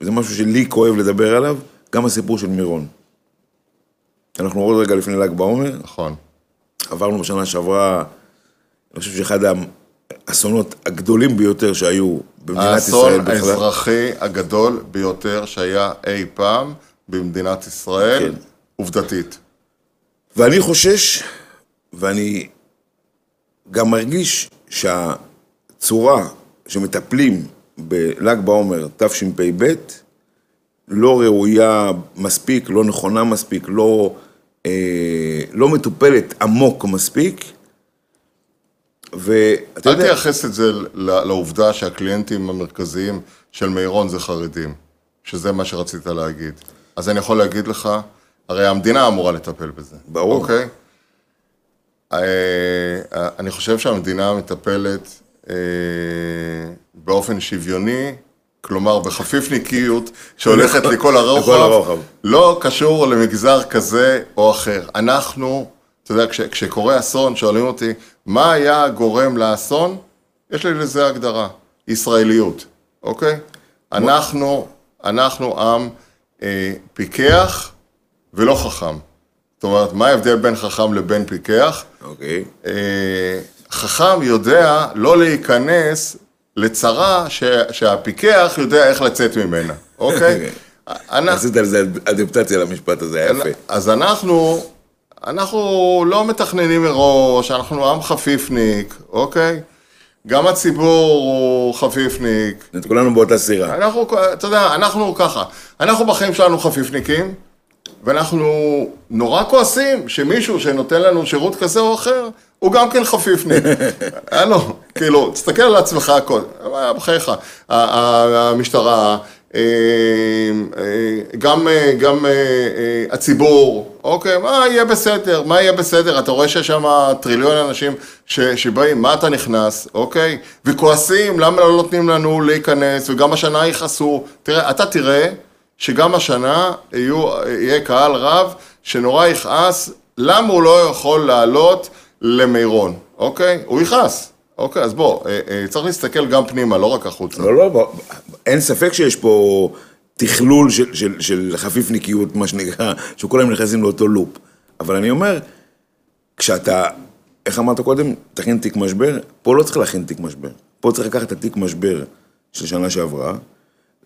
וזה משהו שלי כואב לדבר עליו, גם הסיפור של מירון. אנחנו עוד רגע לפני ל"ג בעומר, נכון. עברנו בשנה שעברה, אני חושב שאחד האסונות הגדולים ביותר שהיו במדינת ישראל האסון בכלל. האזרחי הגדול ביותר שהיה אי פעם במדינת ישראל, כן. עובדתית. ואני חושש, ואני גם מרגיש שהצורה שמטפלים בל"ג בעומר תשפ"ב לא ראויה מספיק, לא נכונה מספיק, לא, אה, לא מטופלת עמוק מספיק. ואתה אל יודע, תייחס את זה לעובדה שהקליינטים המרכזיים של מירון זה חרדים, שזה מה שרצית להגיד. אז אני יכול להגיד לך, הרי המדינה אמורה לטפל בזה. ברור. אוקיי? אה, אני חושב שהמדינה מטפלת באופן שוויוני, כלומר בחפיפניקיות שהולכת (laughs) לכל הרוחב, לכל הרוחב. לא קשור למגזר כזה או אחר. אנחנו, אתה יודע, כש, כשקורה אסון, שואלים אותי, מה היה גורם לאסון? יש לי לזה הגדרה, ישראליות, אוקיי? אנחנו, אנחנו עם אה, פיקח ולא חכם. זאת אומרת, מה ההבדל בין חכם לבין פיקח? אוקיי, אה, חכם יודע לא להיכנס לצרה ש, שהפיקח יודע איך לצאת ממנה, (laughs) אוקיי? עשית על זה אדפטציה למשפט הזה, היה יפה. אז אנחנו, אנחנו לא מתכננים מראש, אנחנו עם חפיפניק, אוקיי? גם הציבור הוא חפיפניק. את כולנו באותה סירה. אנחנו, אתה יודע, אנחנו ככה, אנחנו בחיים שלנו חפיפניקים, ואנחנו נורא כועסים שמישהו שנותן לנו שירות כזה או אחר, הוא גם כן חפיפניק. הלו, כאילו, תסתכל על עצמך הכל, בחייך, ה- ה- המשטרה, אה, אה, גם, אה, גם אה, אה, הציבור, אוקיי, מה יהיה בסדר, מה יהיה בסדר, אתה רואה שיש שם טריליון אנשים ש, שבאים, מה אתה נכנס, אוקיי, וכועסים, למה לא נותנים לנו להיכנס, וגם השנה יכעסו, תראה, אתה תראה שגם השנה יהיו, יהיה קהל רב שנורא יכעס, למה הוא לא יכול לעלות למירון, אוקיי? הוא יכעס, אוקיי, אז בוא, אה, אה, צריך להסתכל גם פנימה, לא רק החוצה. לא, לא, אין ספק שיש פה תכלול של, של, של חפיפניקיות, מה שנקרא, שכולם נכנסים לאותו לופ. אבל אני אומר, כשאתה, איך אמרת קודם, תכין תיק משבר, פה לא צריך להכין תיק משבר. פה צריך לקחת את התיק משבר של שנה שעברה,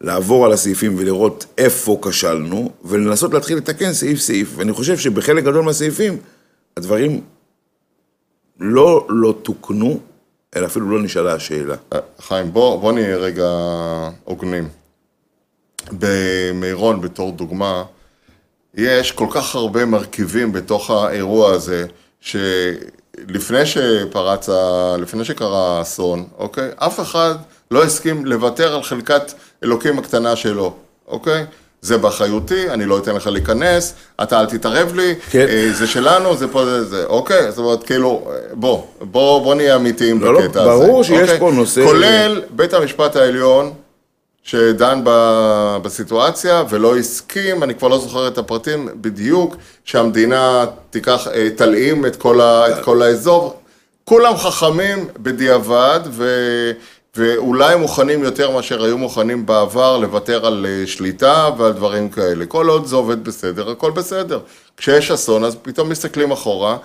לעבור על הסעיפים ולראות איפה כשלנו, ולנסות להתחיל לתקן סעיף-סעיף. ואני חושב שבחלק גדול מהסעיפים, הדברים לא לא תוקנו, אלא אפילו לא נשאלה השאלה. אה, חיים, בוא, בוא נהיה רגע הוגנים. במירון, בתור דוגמה, יש כל כך הרבה מרכיבים בתוך האירוע הזה, שלפני שפרץ, לפני שקרה האסון, אוקיי? אף אחד לא הסכים לוותר על חלקת אלוקים הקטנה שלו, אוקיי? זה באחריותי, אני לא אתן לך להיכנס, אתה אל תתערב לי, כן. אה, זה שלנו, זה פה, זה זה, אוקיי? זאת אומרת, כאילו, אה, בוא, בוא, בוא נהיה אמיתיים לא, לא, בקטע הזה. ברור שיש אוקיי? פה נושא- כולל בית המשפט העליון, שדן ב- בסיטואציה ולא הסכים, אני כבר לא זוכר את הפרטים בדיוק, שהמדינה תיקח, אה, תלאים את כל, ה, את כל האזור. כולם חכמים בדיעבד, ו, ואולי מוכנים יותר מאשר היו מוכנים בעבר לוותר על אה, שליטה ועל דברים כאלה. כל עוד זה עובד בסדר, הכל בסדר. כשיש אסון, אז פתאום מסתכלים אחורה.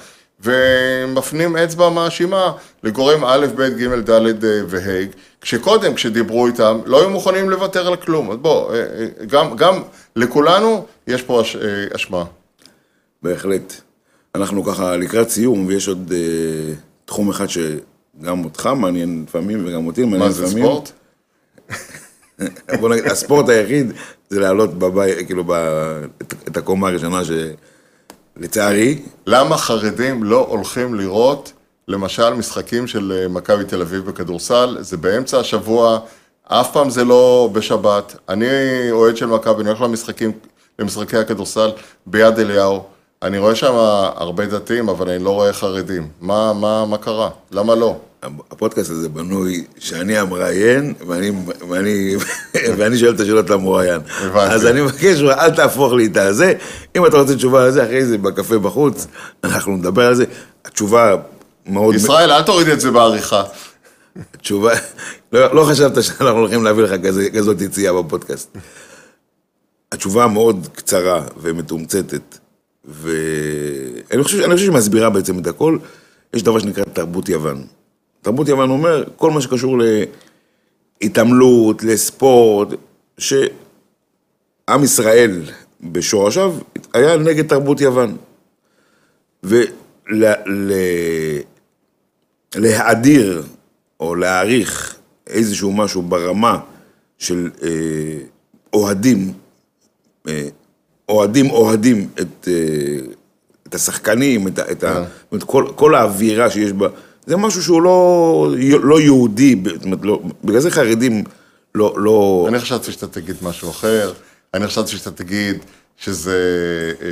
ומפנים אצבע מאשימה לגורם א', ב', ג', ד' אה, וה', כשקודם, כשדיברו איתם, לא היו מוכנים לוותר על כלום. אז בוא, אה, גם, גם לכולנו יש פה אש- אשמה. בהחלט. אנחנו ככה לקראת סיום, ויש עוד אה, תחום אחד שגם אותך מעניין לפעמים, וגם אותי מעניין מה לפעמים. זה ספורט? (laughs) בוא נגיד, הספורט היחיד זה לעלות בבית, כאילו, ב, את, את הקומה הראשונה שלצערי, למה חרדים לא הולכים לראות, למשל, משחקים של אה, מכבי תל אביב בכדורסל? זה באמצע השבוע, אף פעם זה לא בשבת. אני אוהד של מכבי, אני הולך למשחקים, למשחקי הכדורסל ביד אליהו. אני רואה שם הרבה דתיים, אבל אני לא רואה חרדים. מה, מה, מה קרה? למה לא? הפודקאסט הזה בנוי שאני המראיין, ואני, ואני, (laughs) ואני שואל את השאלות. הבנתי. אז אני מבקש, אל תהפוך לי את הזה. אם אתה רוצה תשובה על זה, אחרי זה בקפה בחוץ, אנחנו נדבר על זה. התשובה מאוד... ישראל, אל תוריד את זה בעריכה. תשובה, לא, לא חשבת שאנחנו הולכים להביא לך כזה, כזאת יציאה בפודקאסט. התשובה מאוד קצרה ומתומצתת, ואני חושב, חושב שהיא מסבירה בעצם את הכל. יש דבר שנקרא תרבות יוון. תרבות יוון אומר, כל מה שקשור להתעמלות, לספורט, שעם ישראל בשורשיו היה נגד תרבות יוון. ולהאדיר או להעריך איזשהו משהו ברמה של אה, אוהדים, אה, אוהדים אוהדים את, אה, את השחקנים, את, את, ה- את כל, כל האווירה שיש בה, זה משהו שהוא לא, לא יהודי, זאת אומרת, לא, בגלל זה חרדים לא, לא, אני חשבתי שאתה תגיד משהו אחר, אני חשבתי שאתה תגיד שזה, אה,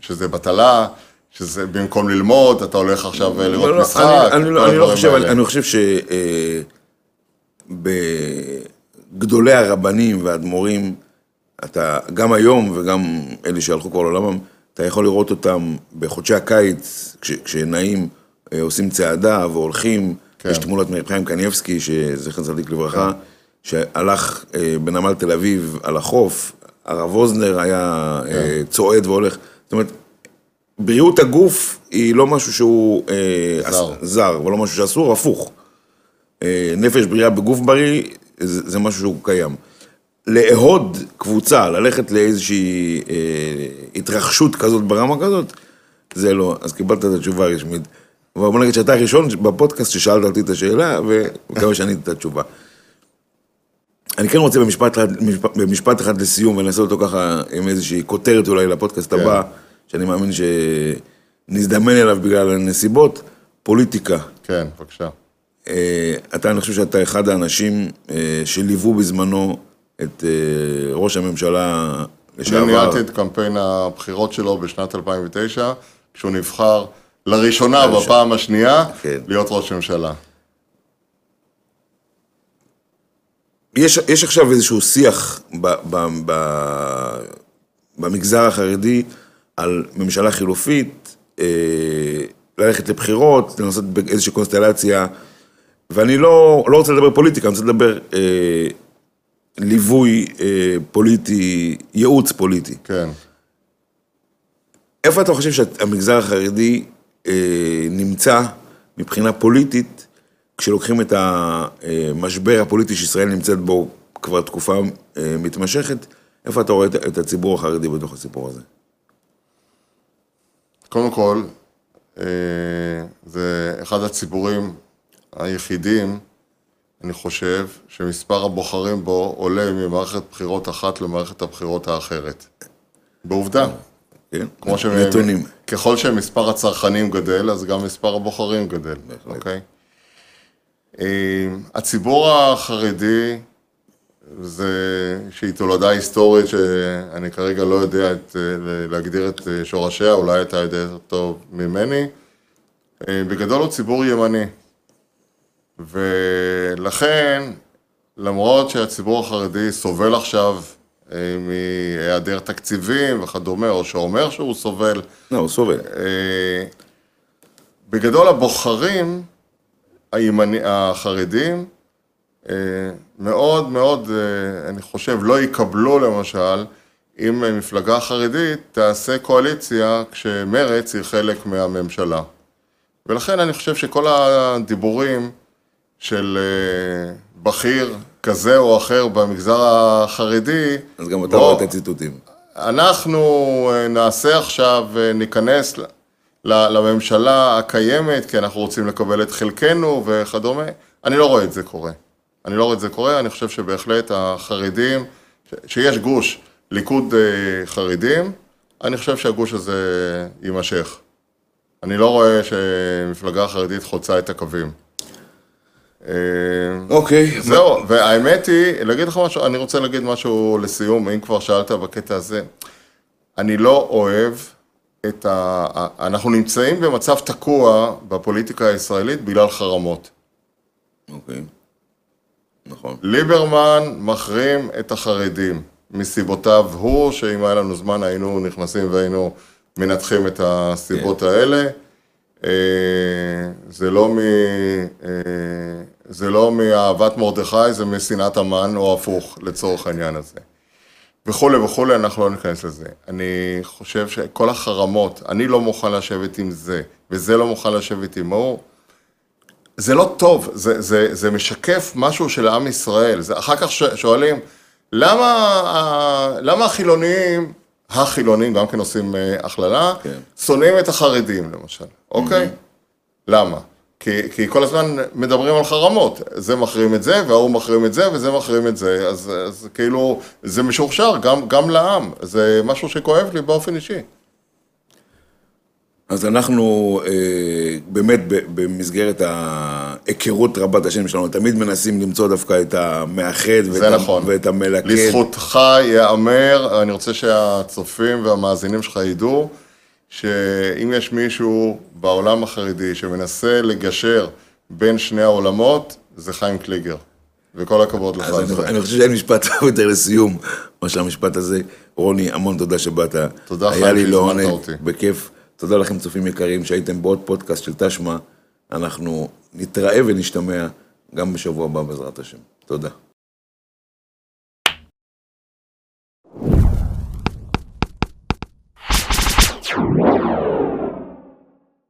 שזה בטלה, שזה במקום ללמוד, אתה הולך עכשיו אה, לראות לא, לא, משחק, אני, אני, לא, אני לא חושב, האלה. אני, אני חושב שבגדולי הרבנים והאדמו"רים, אתה, גם היום וגם אלה שהלכו כבר לעולמם, אתה יכול לראות אותם בחודשי הקיץ, כש, כשנעים, אה, עושים צעדה והולכים, כן. יש תמונות מרב חיים קניבסקי, שזכר צדיק לברכה, שהלך אה, בנמל תל אביב על החוף, הרב אוזנר היה כן. אה, צועד והולך, זאת אומרת, בריאות הגוף היא לא משהו שהוא זר. זר, ולא משהו שאסור, הפוך. נפש בריאה בגוף בריא, זה, זה משהו שהוא קיים. לאהוד קבוצה, ללכת לאיזושהי אה, התרחשות כזאת ברמה כזאת, זה לא. אז קיבלת את התשובה הרשמית. אבל בוא נגיד שאתה הראשון בפודקאסט ששאלת אותי את השאלה, ומקווה (laughs) שעניתי את התשובה. אני כן רוצה במשפט, במשפט- במשפט אחד לסיום, ונעשה אותו ככה עם איזושהי כותרת אולי לפודקאסט כן. הבא, שאני מאמין שנזדמן אליו בגלל הנסיבות, פוליטיקה. כן, בבקשה. אה, אתה, אני חושב שאתה אחד האנשים אה, שליוו בזמנו את אה, ראש הממשלה אני לשעבר. ניהלתי את קמפיין הבחירות שלו בשנת 2009, כשהוא נבחר לראשונה בפעם השנייה כן. להיות ראש ממשלה. יש, יש עכשיו איזשהו שיח ב, ב, ב, במגזר החרדי על ממשלה חילופית, אה, ללכת לבחירות, לנסות באיזושהי קונסטלציה, ואני לא, לא רוצה לדבר פוליטיקה, אני רוצה לדבר אה, ליווי אה, פוליטי, ייעוץ פוליטי. כן. איפה אתה חושב שהמגזר החרדי אה, נמצא מבחינה פוליטית, כשלוקחים את המשבר הפוליטי שישראל נמצאת בו כבר תקופה אה, מתמשכת, איפה אתה רואה את- הציבור החרדי בתוך הסיפור הזה? קודם כל, אה, זה אחד הציבורים היחידים, אני חושב, שמספר הבוחרים בו עולה ממערכת בחירות אחת למערכת הבחירות האחרת. בעובדה. כן? כמו ש... נתונים. ככל שמספר הצרכנים גדל, אז גם מספר הבוחרים גדל, אוקיי? אה, הציבור החרדי, זה שהיא תולדה היסטורית שאני כרגע לא יודע את, אה, להגדיר את אה, שורשיה, אולי אתה יודע יותר טוב ממני. בגדול הוא ציבור ימני. ולכן, למרות שהציבור החרדי סובל עכשיו אה, מהיעדר תקציבים וכדומה, או שאומר שהוא סובל, לא, הוא סובל. אה, בגדול הבוחרים הימני, החרדים אה, מאוד מאוד, אני חושב, לא יקבלו למשל אם מפלגה חרדית תעשה קואליציה כשמרצ היא חלק מהממשלה. ולכן אני חושב שכל הדיבורים של אה, בכיר כזה או אחר במגזר החרדי, אז גם אתה רואה את הציטוטים. אנחנו אה, נעשה עכשיו, אה, ניכנס לממשלה הקיימת, כי אנחנו רוצים לקבל את חלקנו וכדומה. אני לא רואה את זה קורה. אני לא רואה את זה קורה, אני חושב שבהחלט החרדים, שיש גוש ליכוד חרדים, אני חושב שהגוש הזה יימשך. אני לא רואה שמפלגה חרדית חוצה את הקווים. אה, אוקיי. זהו, והאמת היא, להגיד לך משהו, אני רוצה להגיד משהו לסיום, אם כבר שאלת בקטע הזה. אני לא אוהב את ה... אנחנו נמצאים במצב תקוע בפוליטיקה הישראלית בגלל חרמות. אוקיי. נכון. ליברמן מחרים את החרדים מסיבותיו הוא, שאם היה לנו זמן היינו נכנסים והיינו מנתחים את הסיבות האלה. אה, זה לא מ... אה, זה לא מאהבת מרדכי, זה משנאת המן, או הפוך, לצורך העניין הזה. וכולי וכולי, אנחנו לא ניכנס לזה. אני חושב שכל החרמות, אני לא מוכן לשבת עם זה, וזה לא מוכן לשבת עם ההוא. זה לא טוב, זה, זה, זה משקף משהו של עם ישראל. זה, אחר כך שואלים, למה, למה החילונים, החילונים, גם כן עושים אה, הכללה, כן. שונאים את החרדים למשל, אוקיי? למה? כי, כי כל הזמן מדברים על חרמות, זה מחרים את זה, וההוא מחרים את זה, וזה מחרים את זה, אז, אז כאילו, זה משורשר גם, גם לעם, זה משהו שכואב לי באופן אישי. אז אנחנו אה, באמת במסגרת ההיכרות רבת השנים שלנו, תמיד מנסים למצוא דווקא את המאחד ואת, נכון. ואת המלכד. לזכותך ייאמר, אני רוצה שהצופים והמאזינים שלך ידעו, שאם יש מישהו בעולם החרדי שמנסה לגשר בין שני העולמות, זה חיים קליגר. וכל הכבוד לך אני. אני חושב שאין משפט טוב יותר לסיום מאשר המשפט הזה. רוני, המון תודה שבאת. תודה, היה חיים, לי שהזמנת לעונג, אותי. בכיף. תודה לכם, צופים יקרים, שהייתם בעוד פודקאסט של תשמע. אנחנו נתראה ונשתמע גם בשבוע הבא, בעזרת השם. תודה.